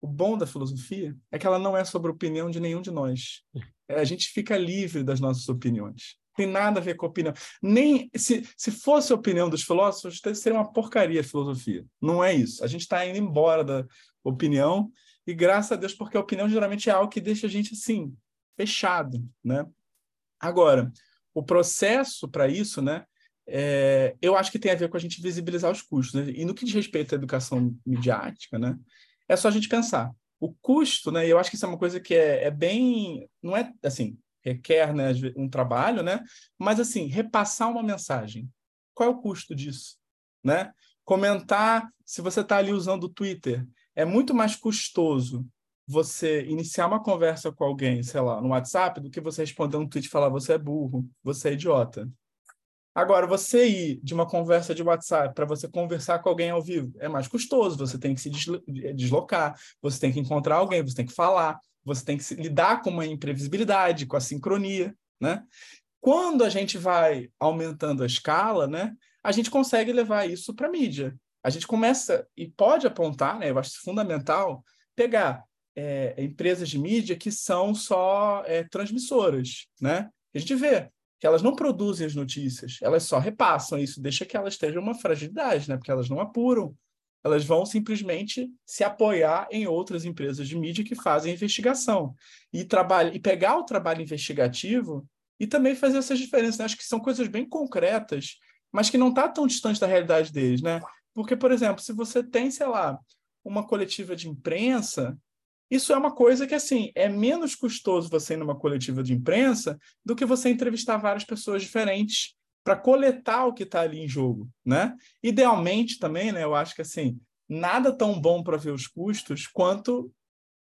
o bom da filosofia é que ela não é sobre a opinião de nenhum de nós. É, a gente fica livre das nossas opiniões tem nada a ver com a opinião. Nem se, se fosse a opinião dos filósofos, seria uma porcaria a filosofia. Não é isso. A gente está indo embora da opinião e graças a Deus porque a opinião geralmente é algo que deixa a gente assim fechado, né? Agora, o processo para isso, né? É, eu acho que tem a ver com a gente visibilizar os custos. Né? E no que diz respeito à educação midiática, né? É só a gente pensar. O custo, né? Eu acho que isso é uma coisa que é, é bem, não é assim requer né, um trabalho, né? Mas assim, repassar uma mensagem. Qual é o custo disso? Né? Comentar, se você está ali usando o Twitter, é muito mais custoso você iniciar uma conversa com alguém, sei lá, no WhatsApp, do que você responder um tweet e falar você é burro, você é idiota. Agora, você ir de uma conversa de WhatsApp para você conversar com alguém ao vivo é mais custoso, você tem que se deslocar, você tem que encontrar alguém, você tem que falar você tem que lidar com uma imprevisibilidade, com a sincronia, né? Quando a gente vai aumentando a escala, né, a gente consegue levar isso para a mídia. A gente começa e pode apontar, né, eu acho fundamental, pegar é, empresas de mídia que são só é, transmissoras, né? A gente vê que elas não produzem as notícias, elas só repassam isso, deixa que elas estejam uma fragilidade, né? Porque elas não apuram, elas vão simplesmente se apoiar em outras empresas de mídia que fazem investigação e trabalho e pegar o trabalho investigativo e também fazer essas diferenças. Né? Acho que são coisas bem concretas, mas que não está tão distante da realidade deles, né? Porque, por exemplo, se você tem, sei lá, uma coletiva de imprensa, isso é uma coisa que, assim, é menos custoso você ir numa coletiva de imprensa do que você entrevistar várias pessoas diferentes para coletar o que está ali em jogo, né? Idealmente também, né? Eu acho que, assim, nada tão bom para ver os custos quanto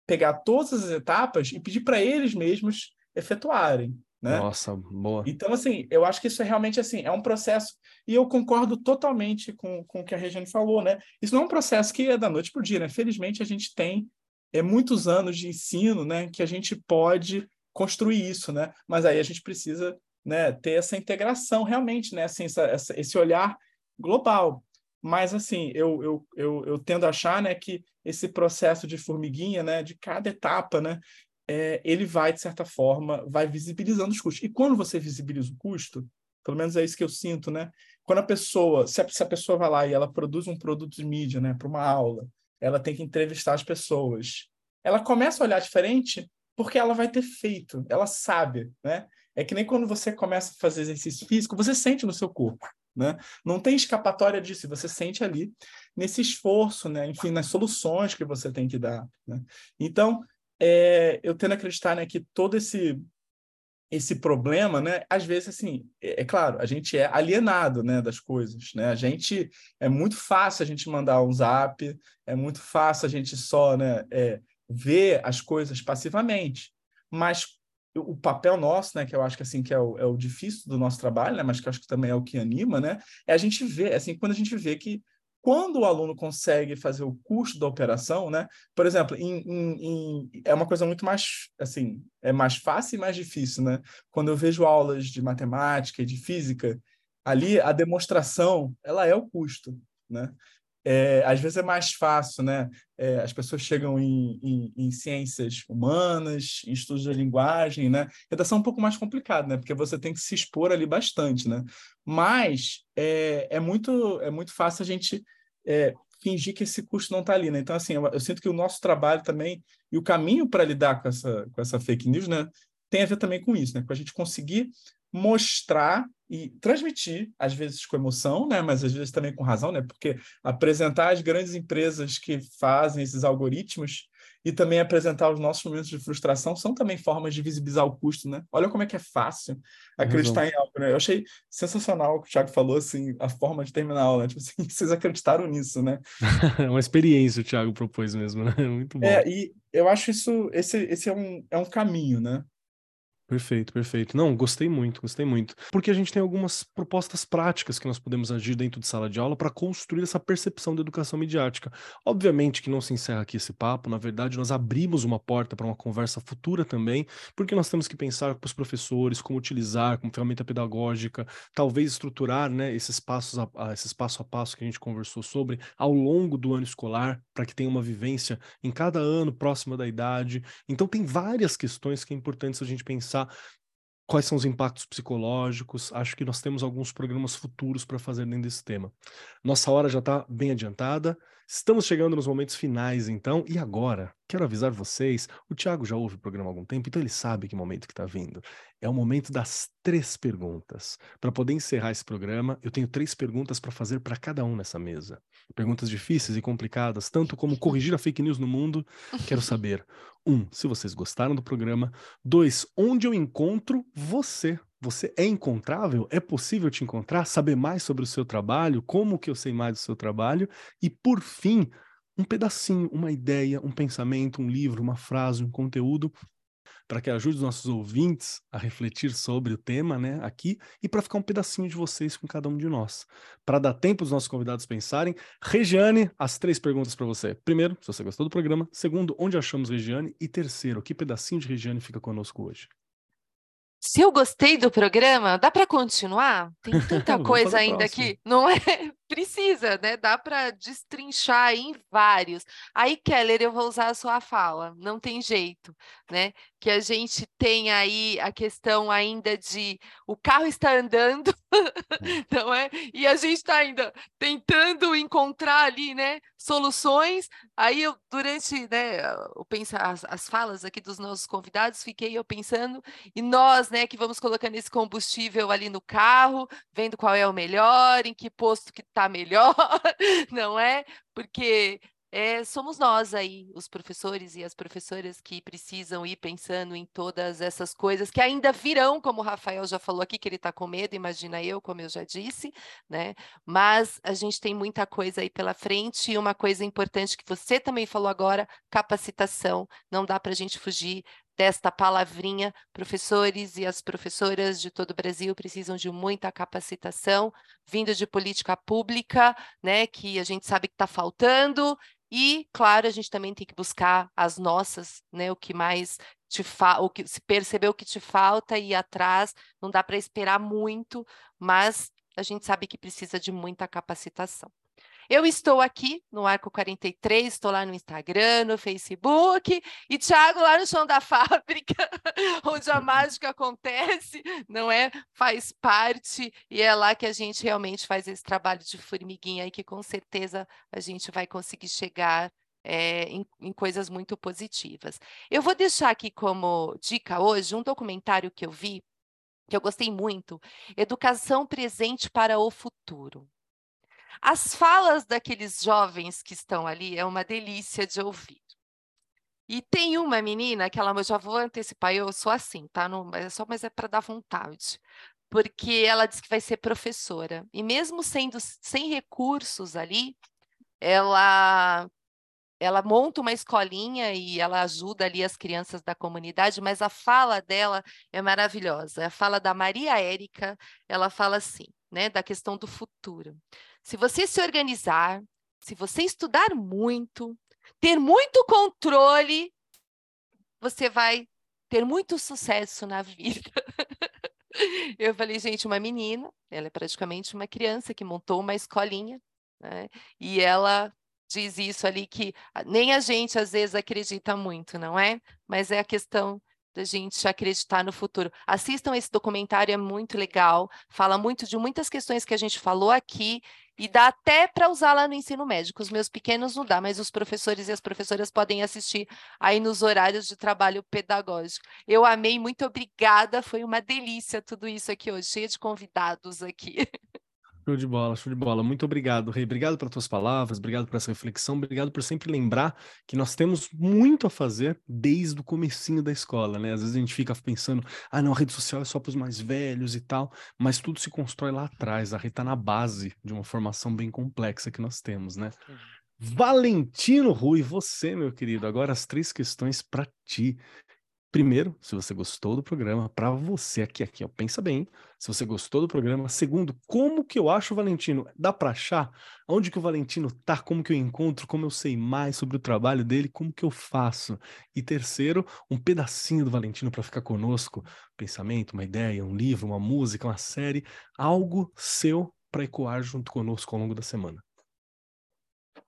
pegar todas as etapas e pedir para eles mesmos efetuarem. Né? Nossa, boa. Então, assim, eu acho que isso é realmente assim, é um processo, e eu concordo totalmente com, com o que a Regiane falou, né? Isso não é um processo que é da noite para o dia, né? Felizmente a gente tem é, muitos anos de ensino, né? Que a gente pode construir isso, né? Mas aí a gente precisa né, ter essa integração realmente, né? Assim, essa, essa, esse olhar global. Mas, assim, eu, eu, eu, eu tendo a achar né, que esse processo de formiguinha, né, de cada etapa, né, é, ele vai, de certa forma, vai visibilizando os custos. E quando você visibiliza o custo, pelo menos é isso que eu sinto, né? Quando a pessoa, se a, se a pessoa vai lá e ela produz um produto de mídia, né, para uma aula, ela tem que entrevistar as pessoas. Ela começa a olhar diferente porque ela vai ter feito, ela sabe, né? É que nem quando você começa a fazer exercício físico, você sente no seu corpo, né? Não tem escapatória disso, você sente ali nesse esforço, né? Enfim, nas soluções que você tem que dar, né? Então, é, eu tendo a acreditar né, que todo esse esse problema, né? Às vezes, assim, é, é, claro, a gente é alienado, né, das coisas, né? A gente é muito fácil a gente mandar um zap, é muito fácil a gente só, né, é, ver as coisas passivamente. Mas o papel nosso, né, que eu acho que assim que é o, é o difícil do nosso trabalho, né, mas que eu acho que também é o que anima, né, é a gente ver, assim, quando a gente vê que quando o aluno consegue fazer o custo da operação, né? Por exemplo, em, em, em, é uma coisa muito mais, assim, é mais fácil e mais difícil, né? Quando eu vejo aulas de matemática e de física, ali a demonstração, ela é o custo, né? É, às vezes é mais fácil, né? É, as pessoas chegam em, em, em, ciências humanas, em estudos de linguagem, né? Redação é um pouco mais complicado, né? Porque você tem que se expor ali bastante, né? Mas é, é muito é muito fácil a gente é, fingir que esse custo não está ali, né? Então, assim, eu, eu, sinto que o nosso trabalho também e o caminho para lidar com essa, com essa fake news, né? Tem a ver também com isso, né? Com a gente conseguir mostrar e transmitir, às vezes com emoção, né, mas às vezes também com razão, né, porque apresentar as grandes empresas que fazem esses algoritmos e também apresentar os nossos momentos de frustração são também formas de visibilizar o custo, né? Olha como é que é fácil acreditar em algo, né? Eu achei sensacional o que o Thiago falou, assim, a forma de terminar a aula, né? tipo assim, *laughs* vocês acreditaram nisso, né? É *laughs* uma experiência o Thiago propôs mesmo, né? *laughs* Muito bom. É, e eu acho isso, esse, esse é, um, é um caminho, né? Perfeito, perfeito. Não, gostei muito, gostei muito. Porque a gente tem algumas propostas práticas que nós podemos agir dentro de sala de aula para construir essa percepção da educação midiática. Obviamente que não se encerra aqui esse papo, na verdade, nós abrimos uma porta para uma conversa futura também, porque nós temos que pensar para os professores como utilizar como ferramenta pedagógica, talvez estruturar né, esses passos a, a, esse passo a passo que a gente conversou sobre ao longo do ano escolar, para que tenha uma vivência em cada ano próxima da idade. Então, tem várias questões que é importante a gente pensar pensar quais são os impactos psicológicos. Acho que nós temos alguns programas futuros para fazer dentro desse tema. Nossa hora já está bem adiantada. Estamos chegando nos momentos finais, então. E agora, quero avisar vocês: o Thiago já ouve o programa há algum tempo, então ele sabe que momento que está vindo. É o momento das três perguntas. Para poder encerrar esse programa, eu tenho três perguntas para fazer para cada um nessa mesa. Perguntas difíceis e complicadas, tanto como corrigir a fake news no mundo. Quero saber um, se vocês gostaram do programa. Dois, onde eu encontro você? Você é encontrável? É possível te encontrar? Saber mais sobre o seu trabalho? Como que eu sei mais do seu trabalho? E por fim, um pedacinho, uma ideia, um pensamento, um livro, uma frase, um conteúdo para que ajude os nossos ouvintes a refletir sobre o tema, né, aqui, e para ficar um pedacinho de vocês com cada um de nós. Para dar tempo dos nossos convidados pensarem, Regiane, as três perguntas para você. Primeiro, se você gostou do programa. Segundo, onde achamos Regiane? E terceiro, que pedacinho de Regiane fica conosco hoje? Se eu gostei do programa, dá para continuar? Tem *laughs* tanta coisa ainda aqui, não é? *laughs* Precisa, né? Dá para destrinchar em vários. Aí, Keller, eu vou usar a sua fala, não tem jeito, né? Que a gente tem aí a questão ainda de o carro está andando, *laughs* não é? E a gente está ainda tentando encontrar ali, né, soluções. Aí eu, durante, né, o pensar as, as falas aqui dos nossos convidados, fiquei eu pensando e nós, né, que vamos colocando esse combustível ali no carro, vendo qual é o melhor, em que posto que está melhor, *laughs* não é? Porque é, somos nós aí, os professores e as professoras que precisam ir pensando em todas essas coisas que ainda virão, como o Rafael já falou aqui, que ele está com medo, imagina eu, como eu já disse, né? Mas a gente tem muita coisa aí pela frente e uma coisa importante que você também falou agora, capacitação. Não dá para a gente fugir desta palavrinha. Professores e as professoras de todo o Brasil precisam de muita capacitação, vindo de política pública, né, que a gente sabe que está faltando, e, claro, a gente também tem que buscar as nossas, né? O que mais te fa o que se perceber o que te falta e ir atrás, não dá para esperar muito, mas a gente sabe que precisa de muita capacitação. Eu estou aqui no Arco 43, estou lá no Instagram, no Facebook, e Thiago lá no chão da *laughs* fábrica, onde a mágica acontece, não é? Faz parte, e é lá que a gente realmente faz esse trabalho de formiguinha e que com certeza a gente vai conseguir chegar é, em, em, coisas muito positivas. Eu vou deixar aqui como dica hoje um documentário que eu vi, que eu gostei muito, Educação Presente para o Futuro. As falas daqueles jovens que estão ali é uma delícia de ouvir. E tem uma menina que ela, eu já vou antecipar, eu sou assim, tá? Não, é só, mas é para dar vontade. Porque ela diz que vai ser professora. E mesmo sendo sem recursos ali, ela ela monta uma escolinha e ela ajuda ali as crianças da comunidade, mas a fala dela é maravilhosa. A fala da Maria Érica, ela fala assim, né, da questão do futuro. Se você se organizar, se você estudar muito, ter muito controle, você vai ter muito sucesso na vida. *laughs* Eu falei, gente, uma menina, ela é praticamente uma criança que montou uma escolinha, né? E ela diz isso ali que nem a gente às vezes acredita muito, não é? Mas é a questão da gente acreditar no futuro. Assistam esse documentário, é muito legal, fala muito de muitas questões que a gente falou aqui e dá até para usar lá no ensino médico. Os meus pequenos não dá, mas os professores e as professoras podem assistir aí nos horários de trabalho pedagógico. Eu amei, muito obrigada, foi uma delícia tudo isso aqui hoje, cheia de convidados aqui. *laughs* Show de bola, show de bola. Muito obrigado, Rei. Obrigado pelas tuas palavras, obrigado por essa reflexão, obrigado por sempre lembrar que nós temos muito a fazer desde o comecinho da escola, né? Às vezes a gente fica pensando, ah, não, a rede social é só para os mais velhos e tal, mas tudo se constrói lá atrás. A Rei está na base de uma formação bem complexa que nós temos, né? Valentino Rui, você, meu querido, agora as três questões para ti. Primeiro, se você gostou do programa, para você aqui, aqui, ó, pensa bem, se você gostou do programa. Segundo, como que eu acho o Valentino? Dá para achar? Onde que o Valentino tá? Como que eu encontro? Como eu sei mais sobre o trabalho dele? Como que eu faço? E terceiro, um pedacinho do Valentino para ficar conosco, pensamento, uma ideia, um livro, uma música, uma série, algo seu para ecoar junto conosco ao longo da semana.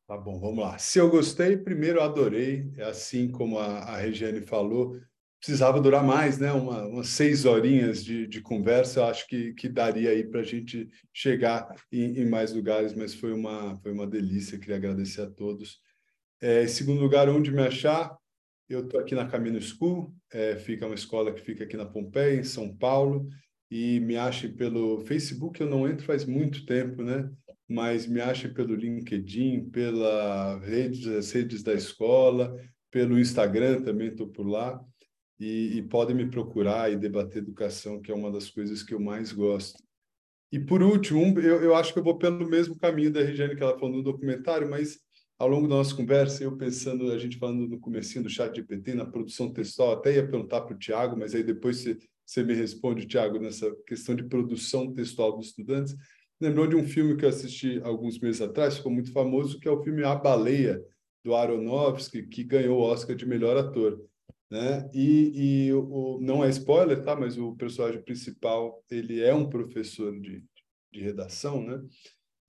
Tá bom, vamos lá. Se eu gostei, primeiro adorei, assim como a, a Regiane falou, precisava durar mais, né? Uma, umas seis horinhas de, de conversa, eu acho que, que daria aí para a gente chegar em, em, mais lugares, mas foi uma, foi uma delícia, queria agradecer a todos. É, em segundo lugar, onde me achar? Eu estou aqui na Camino School, é, fica uma escola que fica aqui na Pompeia, em São Paulo, e me ache pelo Facebook, eu não entro faz muito tempo, né? Mas me ache pelo LinkedIn, pela redes, redes da escola, pelo Instagram também estou por lá e, e podem me procurar e debater educação, que é uma das coisas que eu mais gosto. E por último, eu, eu acho que eu vou pelo mesmo caminho da Regiane que ela falou no documentário, mas ao longo da nossa conversa, eu pensando, a gente falando no comecinho do chat GPT, na produção textual, até ia perguntar para o Tiago, mas aí depois você, você me responde, Tiago, nessa questão de produção textual dos estudantes. Lembrou de um filme que eu assisti alguns meses atrás, ficou muito famoso, que é o filme A Baleia, do Aronofsky, que ganhou o Oscar de melhor ator né? E, e o, não é spoiler, tá? Mas o personagem principal ele é um professor de, de redação, né?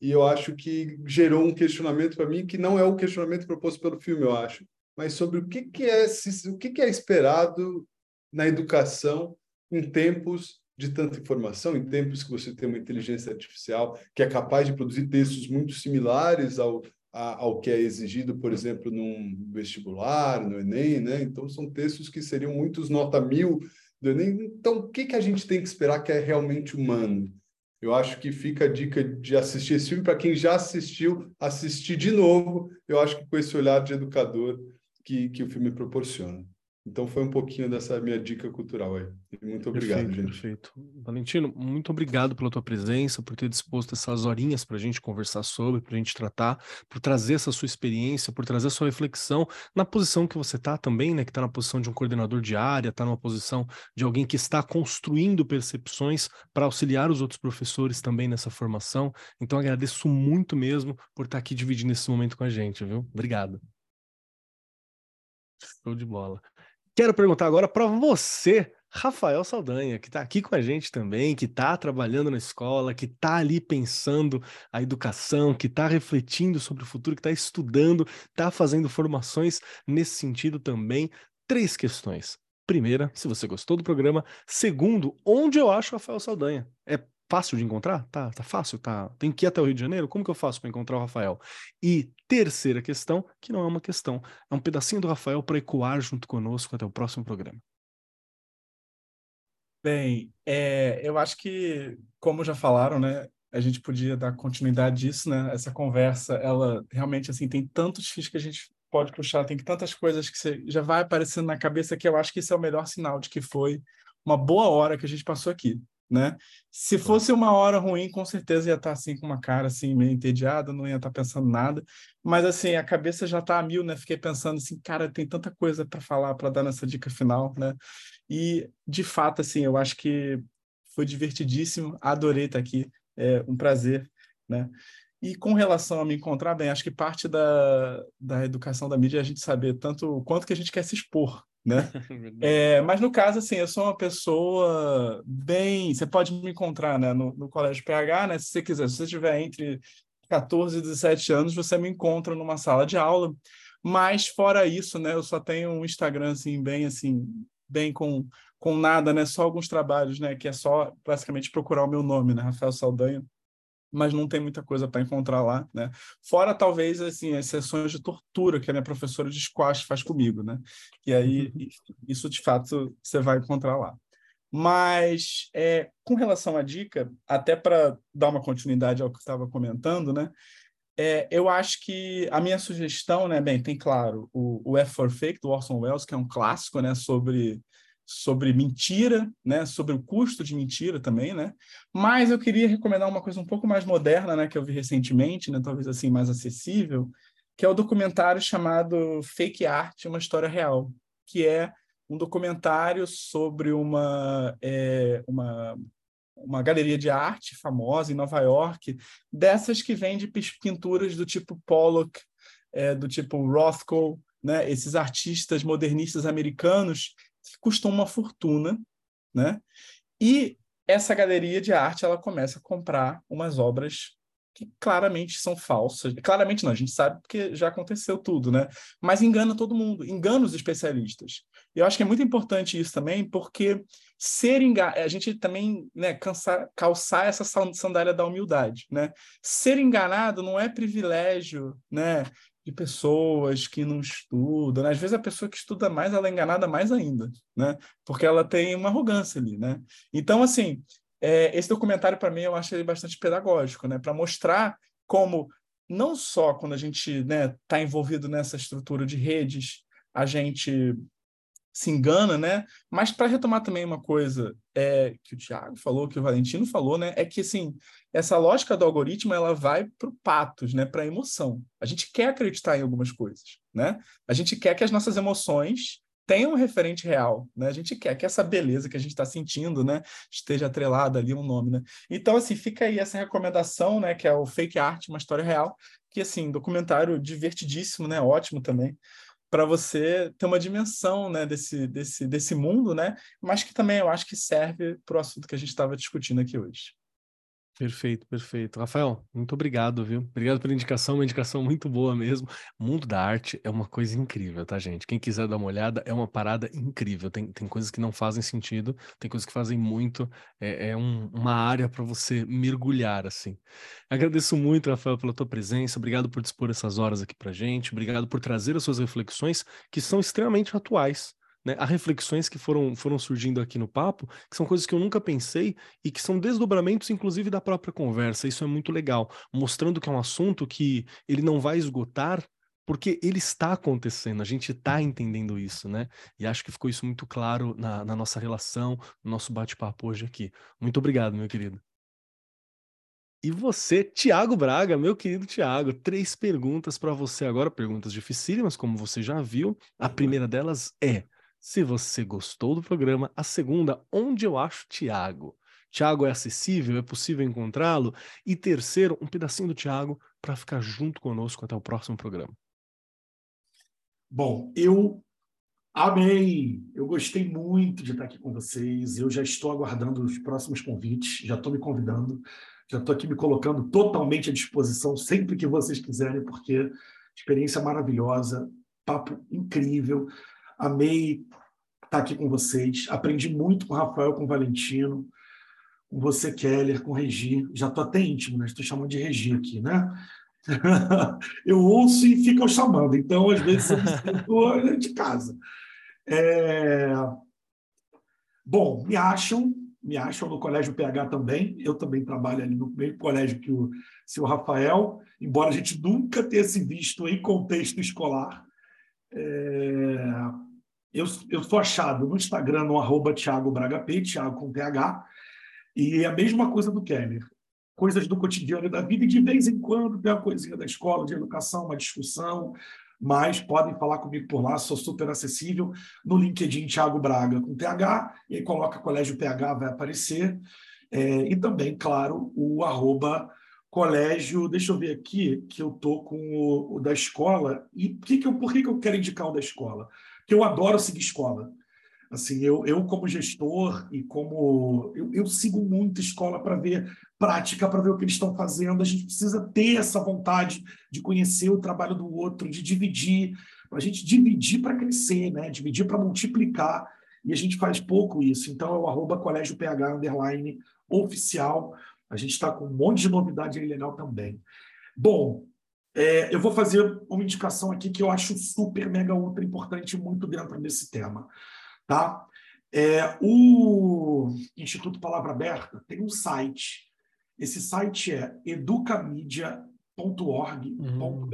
E eu acho que gerou um questionamento para mim que não é o questionamento proposto pelo filme, eu acho, mas sobre o que, que é o que, que é esperado na educação em tempos de tanta informação, em tempos que você tem uma inteligência artificial que é capaz de produzir textos muito similares ao, ao que é exigido, por exemplo, num vestibular, no Enem, né? Então, são textos que seriam muitos nota mil do Enem. Então, o que, que a gente tem que esperar que é realmente humano? Eu acho que fica a dica de assistir esse filme para quem já assistiu, assistir de novo. Eu acho que com esse olhar de educador que, que o filme proporciona. Então foi um pouquinho dessa minha dica cultural aí. Muito obrigado, perfeito, gente. Perfeito. Valentino, muito obrigado pela tua presença, por ter disposto essas horinhas para a gente conversar sobre, para a gente tratar, por trazer essa sua experiência, por trazer a sua reflexão na posição que você está também, né? Que está na posição de um coordenador de área, está numa posição de alguém que está construindo percepções para auxiliar os outros professores também nessa formação. Então agradeço muito mesmo por estar tá aqui dividindo esse momento com a gente, viu? Obrigado. Show de bola. Quero perguntar agora para você, Rafael Saldanha, que está aqui com a gente também, que está trabalhando na escola, que está ali pensando a educação, que está refletindo sobre o futuro, que está estudando, está fazendo formações nesse sentido também. Três questões. Primeira, se você gostou do programa. Segundo, onde eu acho Rafael Saldanha? É fácil de encontrar? Tá, tá fácil? Tá. Tem que ir até o Rio de Janeiro? Como que eu faço para encontrar o Rafael? E terceira questão, que não é uma questão, é um pedacinho do Rafael para ecoar junto conosco até o próximo programa. Bem, é, eu acho que, como já falaram, né, a gente podia dar continuidade disso, né? Essa conversa, ela realmente assim tem tantos fios que a gente pode puxar, tem tantas coisas que você já vai aparecendo na cabeça que eu acho que isso é o melhor sinal de que foi uma boa hora que a gente passou aqui né? Se fosse uma hora ruim, com certeza ia estar assim com uma cara assim meio entediada, não ia estar pensando nada. Mas assim, a cabeça já está a mil, né? Fiquei pensando assim, cara, tem tanta coisa para falar, para dar nessa dica final, né? E de fato, assim, eu acho que foi divertidíssimo, adorei estar aqui, é um prazer, né? E com relação a me encontrar bem, acho que parte da, da educação da mídia é a gente saber tanto o quanto que a gente quer se expor, né? *laughs* é, mas no caso, assim, eu sou uma pessoa bem. Você pode me encontrar né, no, no Colégio PH, né? Se você quiser, se você estiver entre 14 e 17 anos, você me encontra numa sala de aula. Mas fora isso, né? Eu só tenho um Instagram assim, bem assim, bem com, com nada, né? Só alguns trabalhos, né? Que é só basicamente procurar o meu nome, né? Rafael Saldanha mas não tem muita coisa para encontrar lá, né? Fora talvez assim as sessões de tortura que a minha professora de squash faz comigo, né? E aí uhum. isso de fato você vai encontrar lá. Mas é, com relação à dica, até para dar uma continuidade ao que estava comentando, né? É, eu acho que a minha sugestão, né, bem, tem claro o, o F for Fake do Orson Welles, que é um clássico, né, sobre sobre mentira, né, sobre o custo de mentira também, né? Mas eu queria recomendar uma coisa um pouco mais moderna, né, que eu vi recentemente, né, talvez assim mais acessível, que é o documentário chamado Fake Art, uma história real, que é um documentário sobre uma é, uma uma galeria de arte famosa em Nova York, dessas que vende pinturas do tipo Pollock, é, do tipo Rothko, né? Esses artistas modernistas americanos que custou uma fortuna, né? E essa galeria de arte ela começa a comprar umas obras que claramente são falsas. Claramente não, a gente sabe porque já aconteceu tudo, né? Mas engana todo mundo, engana os especialistas. E eu acho que é muito importante isso também, porque ser enganado, a gente também né, cansar, calçar essa sandália da humildade, né? Ser enganado não é privilégio, né? De pessoas que não estudam. Né? Às vezes a pessoa que estuda mais, ela é enganada mais ainda, né? Porque ela tem uma arrogância ali, né? Então, assim, é, esse documentário, para mim, eu acho ele bastante pedagógico, né? Para mostrar como, não só quando a gente está né, tá envolvido nessa estrutura de redes, a gente se engana, né? Mas para retomar também uma coisa é, que o Thiago falou, que o Valentino falou, né? É que assim essa lógica do algoritmo ela vai para o patos, né? Para a emoção. A gente quer acreditar em algumas coisas, né? A gente quer que as nossas emoções tenham um referente real, né? A gente quer que essa beleza que a gente está sentindo, né, esteja atrelada ali um nome, né? Então assim fica aí essa recomendação, né? Que é o Fake Art, uma história real, que assim documentário divertidíssimo, né? Ótimo também para você ter uma dimensão né, desse, desse, desse mundo, né? mas que também eu acho que serve para o assunto que a gente estava discutindo aqui hoje. Perfeito, perfeito. Rafael, muito obrigado, viu? Obrigado pela indicação, uma indicação muito boa mesmo. O mundo da arte é uma coisa incrível, tá, gente? Quem quiser dar uma olhada, é uma parada incrível. Tem, tem coisas que não fazem sentido, tem coisas que fazem muito. É, é um, uma área para você mergulhar, assim. Agradeço muito, Rafael, pela tua presença. Obrigado por dispor essas horas aqui pra gente. Obrigado por trazer as suas reflexões, que são extremamente atuais né, há reflexões que foram, foram surgindo aqui no papo, que são coisas que eu nunca pensei e que são desdobramentos, inclusive, da própria conversa. Isso é muito legal, mostrando que é um assunto que ele não vai esgotar, porque ele está acontecendo, a gente está entendendo isso, né? E acho que ficou isso muito claro na, na nossa relação, no nosso bate-papo hoje aqui. Muito obrigado, meu querido. E você, Tiago Braga, meu querido Tiago, três perguntas para você agora, perguntas dificílimas, como você já viu. A primeira delas é: se você gostou do programa, a segunda, onde eu acho Tiago. Tiago é acessível, é possível encontrá-lo. E terceiro, um pedacinho do Tiago para ficar junto conosco até o próximo programa. Bom, eu amei, eu gostei muito de estar aqui com vocês. Eu já estou aguardando os próximos convites, já estou me convidando, já estou aqui me colocando totalmente à disposição sempre que vocês quiserem, porque experiência maravilhosa, papo incrível. Amei estar aqui com vocês. Aprendi muito com o Rafael, com o Valentino, com você, Keller, com o Regi. Já estou até íntimo, né? Estou chamando de Regi aqui, né? *laughs* eu ouço e ficam chamando. Então, às vezes, eu sinto *laughs* de casa. É... Bom, me acham, me acham no Colégio PH também. Eu também trabalho ali no mesmo colégio que o seu Rafael, embora a gente nunca tenha se visto em contexto escolar. É... Eu, eu sou achado no Instagram, no arroba Thiago Braga P, Thiago com TH, e é a mesma coisa do Keller. Coisas do cotidiano da vida, e de vez em quando tem uma coisinha da escola, de educação, uma discussão, mas podem falar comigo por lá, sou super acessível. No LinkedIn, Thiago Braga com TH, e aí coloca Colégio PH, vai aparecer. É, e também, claro, o arroba colégio, deixa eu ver aqui, que eu tô com o, o da escola. E que que eu, por que, que eu quero indicar o da escola? Porque eu adoro seguir escola. Assim, eu, eu como gestor e como eu, eu sigo muito escola para ver prática, para ver o que eles estão fazendo. A gente precisa ter essa vontade de conhecer o trabalho do outro, de dividir, para a gente dividir para crescer, né? Dividir para multiplicar. E a gente faz pouco isso. Então é o arroba colégio PH underline oficial a gente está com um monte de novidade aí legal também. Bom, é, eu vou fazer uma indicação aqui que eu acho super, mega, ultra importante muito dentro desse tema. Tá? É, o Instituto Palavra Aberta tem um site. Esse site é educamedia.org.br. Uhum.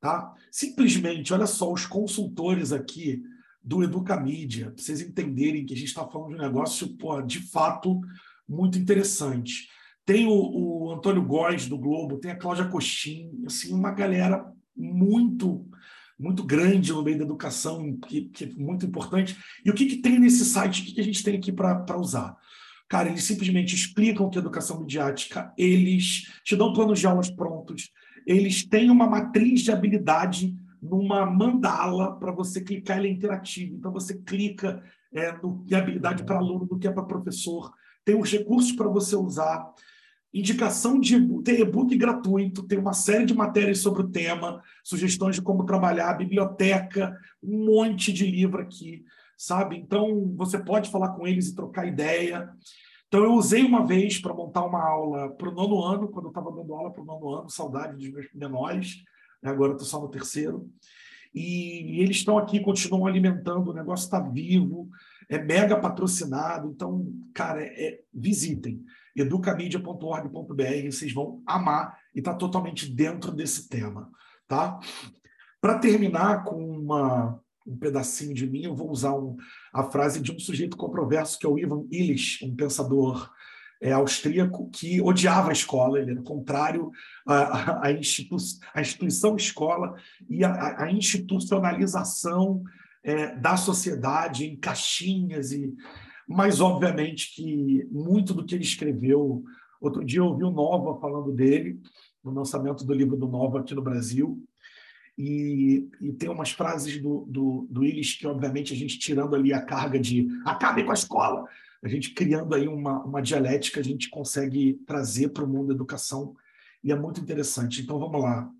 Tá? Simplesmente, olha só, os consultores aqui do Educamídia, para vocês entenderem que a gente está falando de um negócio, pô, de fato, muito interessante. Tem o, o Antônio Góes, do Globo, tem a Cláudia Coxim, assim, uma galera muito muito grande no meio da educação, que, que é muito importante. E o que, que tem nesse site? O que, que a gente tem aqui para usar? Cara, eles simplesmente explicam que é educação midiática, eles te dão planos de aulas prontos, eles têm uma matriz de habilidade numa mandala para você clicar, ele é interativo. Então, você clica é, no é habilidade para aluno, do que é para professor tem os recursos para você usar, indicação de tem e-book gratuito, tem uma série de matérias sobre o tema, sugestões de como trabalhar, biblioteca, um monte de livro aqui, sabe? Então, você pode falar com eles e trocar ideia. Então, eu usei uma vez para montar uma aula para o nono ano, quando eu estava dando aula para o nono ano, saudade dos meus menores, né? agora estou só no terceiro. E eles estão aqui, continuam alimentando, o negócio está vivo, é mega patrocinado. Então, cara, é, é visitem educamedia.org.br, vocês vão amar e está totalmente dentro desse tema, tá? Para terminar com uma, um pedacinho de mim, eu vou usar um, a frase de um sujeito controverso que é o Ivan Illich, um pensador é, austríaco que odiava a escola, ele era contrário à, à, institu à instituição escola e à, à institucionalização é, da sociedade em caixinhas e mas obviamente que muito do que ele escreveu outro dia eu ouvi o Nova falando dele no lançamento do livro do Nova aqui no Brasil e, e tem umas frases do, do, do Willis que obviamente a gente tirando ali a carga de acabe com a escola A gente criando aí uma, uma dialética, a gente consegue trazer para o mundo da educação e é muito interessante. Então vamos lá.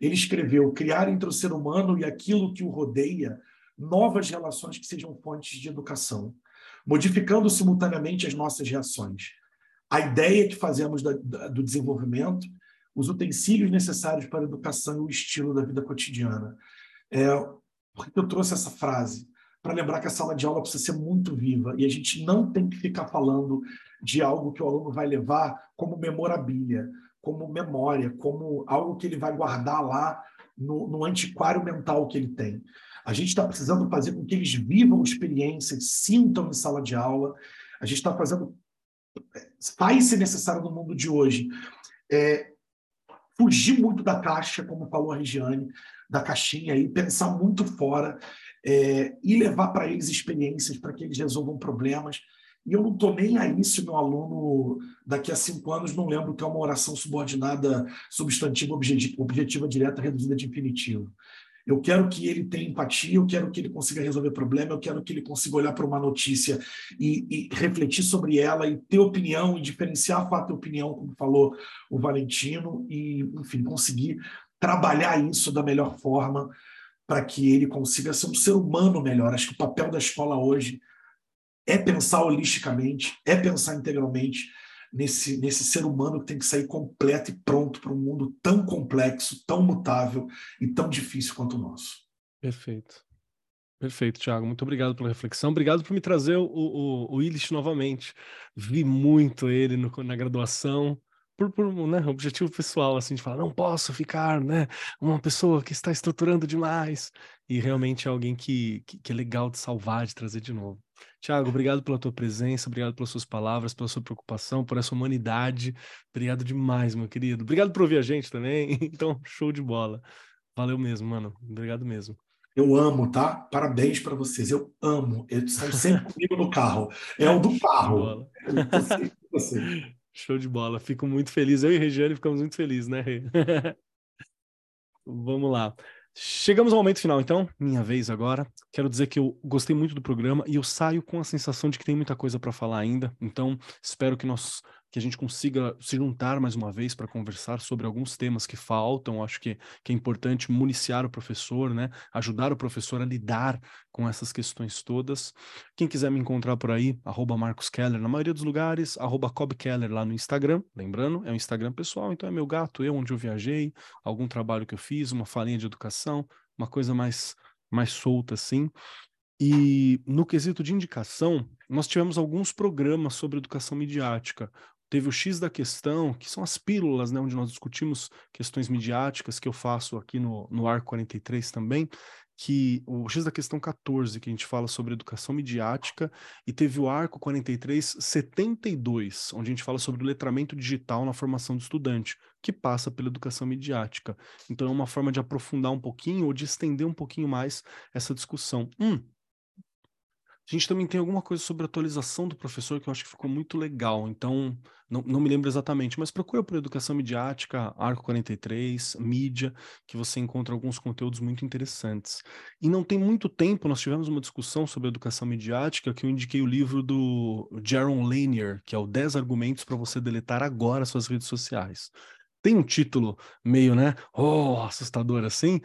Ele escreveu: criar entre o ser humano e aquilo que o rodeia novas relações que sejam fontes de educação, modificando simultaneamente as nossas reações. A ideia que fazemos da, da, do desenvolvimento, os utensílios necessários para a educação e o estilo da vida cotidiana. É, por que eu trouxe essa frase? Para lembrar que a sala de aula precisa ser muito viva e a gente não tem que ficar falando de algo que o aluno vai levar como memorabilia, como memória, como algo que ele vai guardar lá no, no antiquário mental que ele tem. A gente está precisando fazer com que eles vivam experiências, sintam em sala de aula. A gente está fazendo, faz se necessário no mundo de hoje, é, fugir muito da caixa, como falou a Regiane, da caixinha e pensar muito fora é, e levar para eles experiências para que eles resolvam problemas. E eu não estou nem aí se meu aluno, daqui a cinco anos, não lembro que é uma oração subordinada, substantiva, objetiva, objetiva direta, reduzida de infinitivo. Eu quero que ele tenha empatia, eu quero que ele consiga resolver problema, eu quero que ele consiga olhar para uma notícia e, e, refletir sobre ela e ter opinião e diferenciar fato e opinião, como falou o Valentino, e, enfim, conseguir trabalhar isso da melhor forma para que ele consiga ser um ser humano melhor. Acho que o papel da escola hoje é pensar holisticamente, é pensar integralmente nesse, nesse ser humano que tem que sair completo e pronto para um mundo tão complexo, tão mutável e tão difícil quanto o nosso. Perfeito. Perfeito, Thiago. Muito obrigado pela reflexão. Obrigado por me trazer o, o, o Illich novamente. Vi muito ele no, na graduação por, por né, objetivo pessoal, assim, de falar, não posso ficar, né, uma pessoa que está estruturando demais. E realmente é alguém que, que, que é legal de salvar, de trazer de novo. Tiago, obrigado pela tua presença, obrigado pelas suas palavras, pela sua preocupação, por essa humanidade. Obrigado demais, meu querido. Obrigado por ouvir a gente também. *laughs* Então, show de bola. Valeu mesmo, mano. Obrigado mesmo. Eu amo, tá? Parabéns para vocês. Eu amo. Eles estão sempre comigo no carro. É o do *laughs* carro. Show de bola. Fico muito feliz. Eu e Regiane ficamos muito felizes, né, Rê? *laughs* Vamos lá. Chegamos ao momento final, então, minha vez agora. Quero dizer que eu gostei muito do programa e eu saio com a sensação de que tem muita coisa para falar ainda. Então, espero que nós que a gente consiga se juntar mais uma vez para conversar sobre alguns temas que faltam. Acho que, que é importante municiar o professor, né? Ajudar o professor a lidar com essas questões todas. Quem quiser me encontrar por aí, arroba Marcos Keller na maioria dos lugares, arroba Keller lá no Instagram. Lembrando, é um Instagram pessoal, então é meu gato, eu onde eu viajei, algum trabalho que eu fiz, uma falinha de educação, uma coisa mais mais solta assim. E no quesito de indicação, nós tivemos alguns programas sobre educação midiática. Teve o X da questão, que são as pílulas, né, onde nós discutimos questões midiáticas, que eu faço aqui no, no Arco 43 também, que o X da questão 14, que a gente fala sobre educação midiática, e teve o Arco 43 72, onde a gente fala sobre o letramento digital na formação do estudante, que passa pela educação midiática. Então é uma forma de aprofundar um pouquinho ou de estender um pouquinho mais essa discussão. Hum, a gente também tem alguma coisa sobre a atualização do professor que eu acho que ficou muito legal. Então, não, não me lembro exatamente, mas procura por Educação Midiática, Arco 43, Mídia, que você encontra alguns conteúdos muito interessantes. E não tem muito tempo, nós tivemos uma discussão sobre educação midiática que eu indiquei o livro do Jaron Lanier, que é o 10 argumentos para você deletar agora suas redes sociais tem um título meio, né, oh, assustador assim,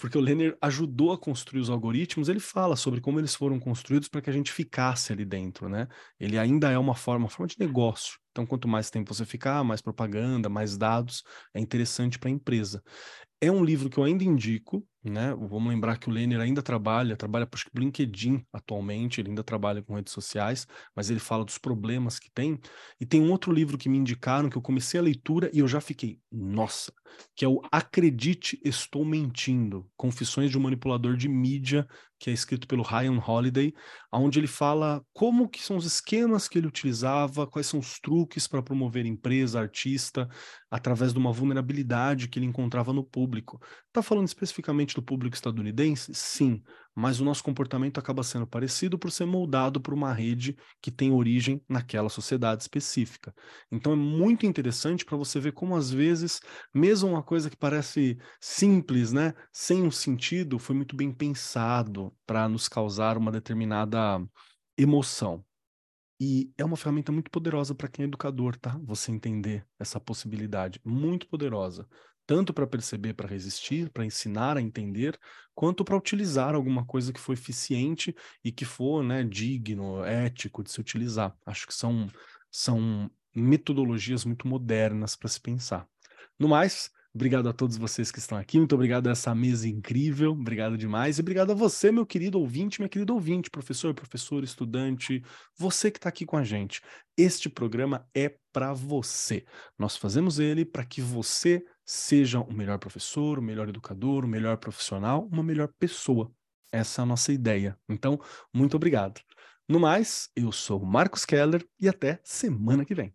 porque o Lenner ajudou a construir os algoritmos, ele fala sobre como eles foram construídos para que a gente ficasse ali dentro, né? Ele ainda é uma forma, uma forma de negócio. Então, quanto mais tempo você ficar, mais propaganda, mais dados, é interessante para a empresa. É um livro que eu ainda indico, né? Vamos lembrar que o Lenner ainda trabalha, trabalha para o LinkedIn atualmente, ele ainda trabalha com redes sociais, mas ele fala dos problemas que tem. E tem um outro livro que me indicaram que eu comecei a leitura e eu já fiquei, nossa, que é o Acredite, Estou Mentindo, Confissões de um Manipulador de Mídia, que é escrito pelo Ryan Holiday, onde ele fala como que são os esquemas que ele utilizava, quais são os truques para promover empresa, artista, através de uma vulnerabilidade que ele encontrava no público. Está falando especificamente do público estadunidense? Sim, mas o nosso comportamento acaba sendo parecido por ser moldado por uma rede que tem origem naquela sociedade específica. Então é muito interessante para você ver como às vezes, mesmo uma coisa que parece simples, né, sem um sentido, foi muito bem pensado para nos causar uma determinada emoção. E é uma ferramenta muito poderosa para quem é educador, tá? Você entender essa possibilidade. Muito poderosa. Tanto para perceber, para resistir, para ensinar a entender, quanto para utilizar alguma coisa que for eficiente e que for né, digno, ético de se utilizar. Acho que são, são metodologias muito modernas para se pensar. No mais, Obrigado a todos vocês que estão aqui. Muito obrigado a essa mesa incrível. Obrigado demais. E obrigado a você, meu querido ouvinte, minha querida ouvinte, professor, professor, estudante, você que está aqui com a gente. Este programa é para você. Nós fazemos ele para que você seja o melhor professor, o melhor educador, o melhor profissional, uma melhor pessoa. Essa é a nossa ideia. Então, muito obrigado. No mais, eu sou Marcos Keller e até semana que vem.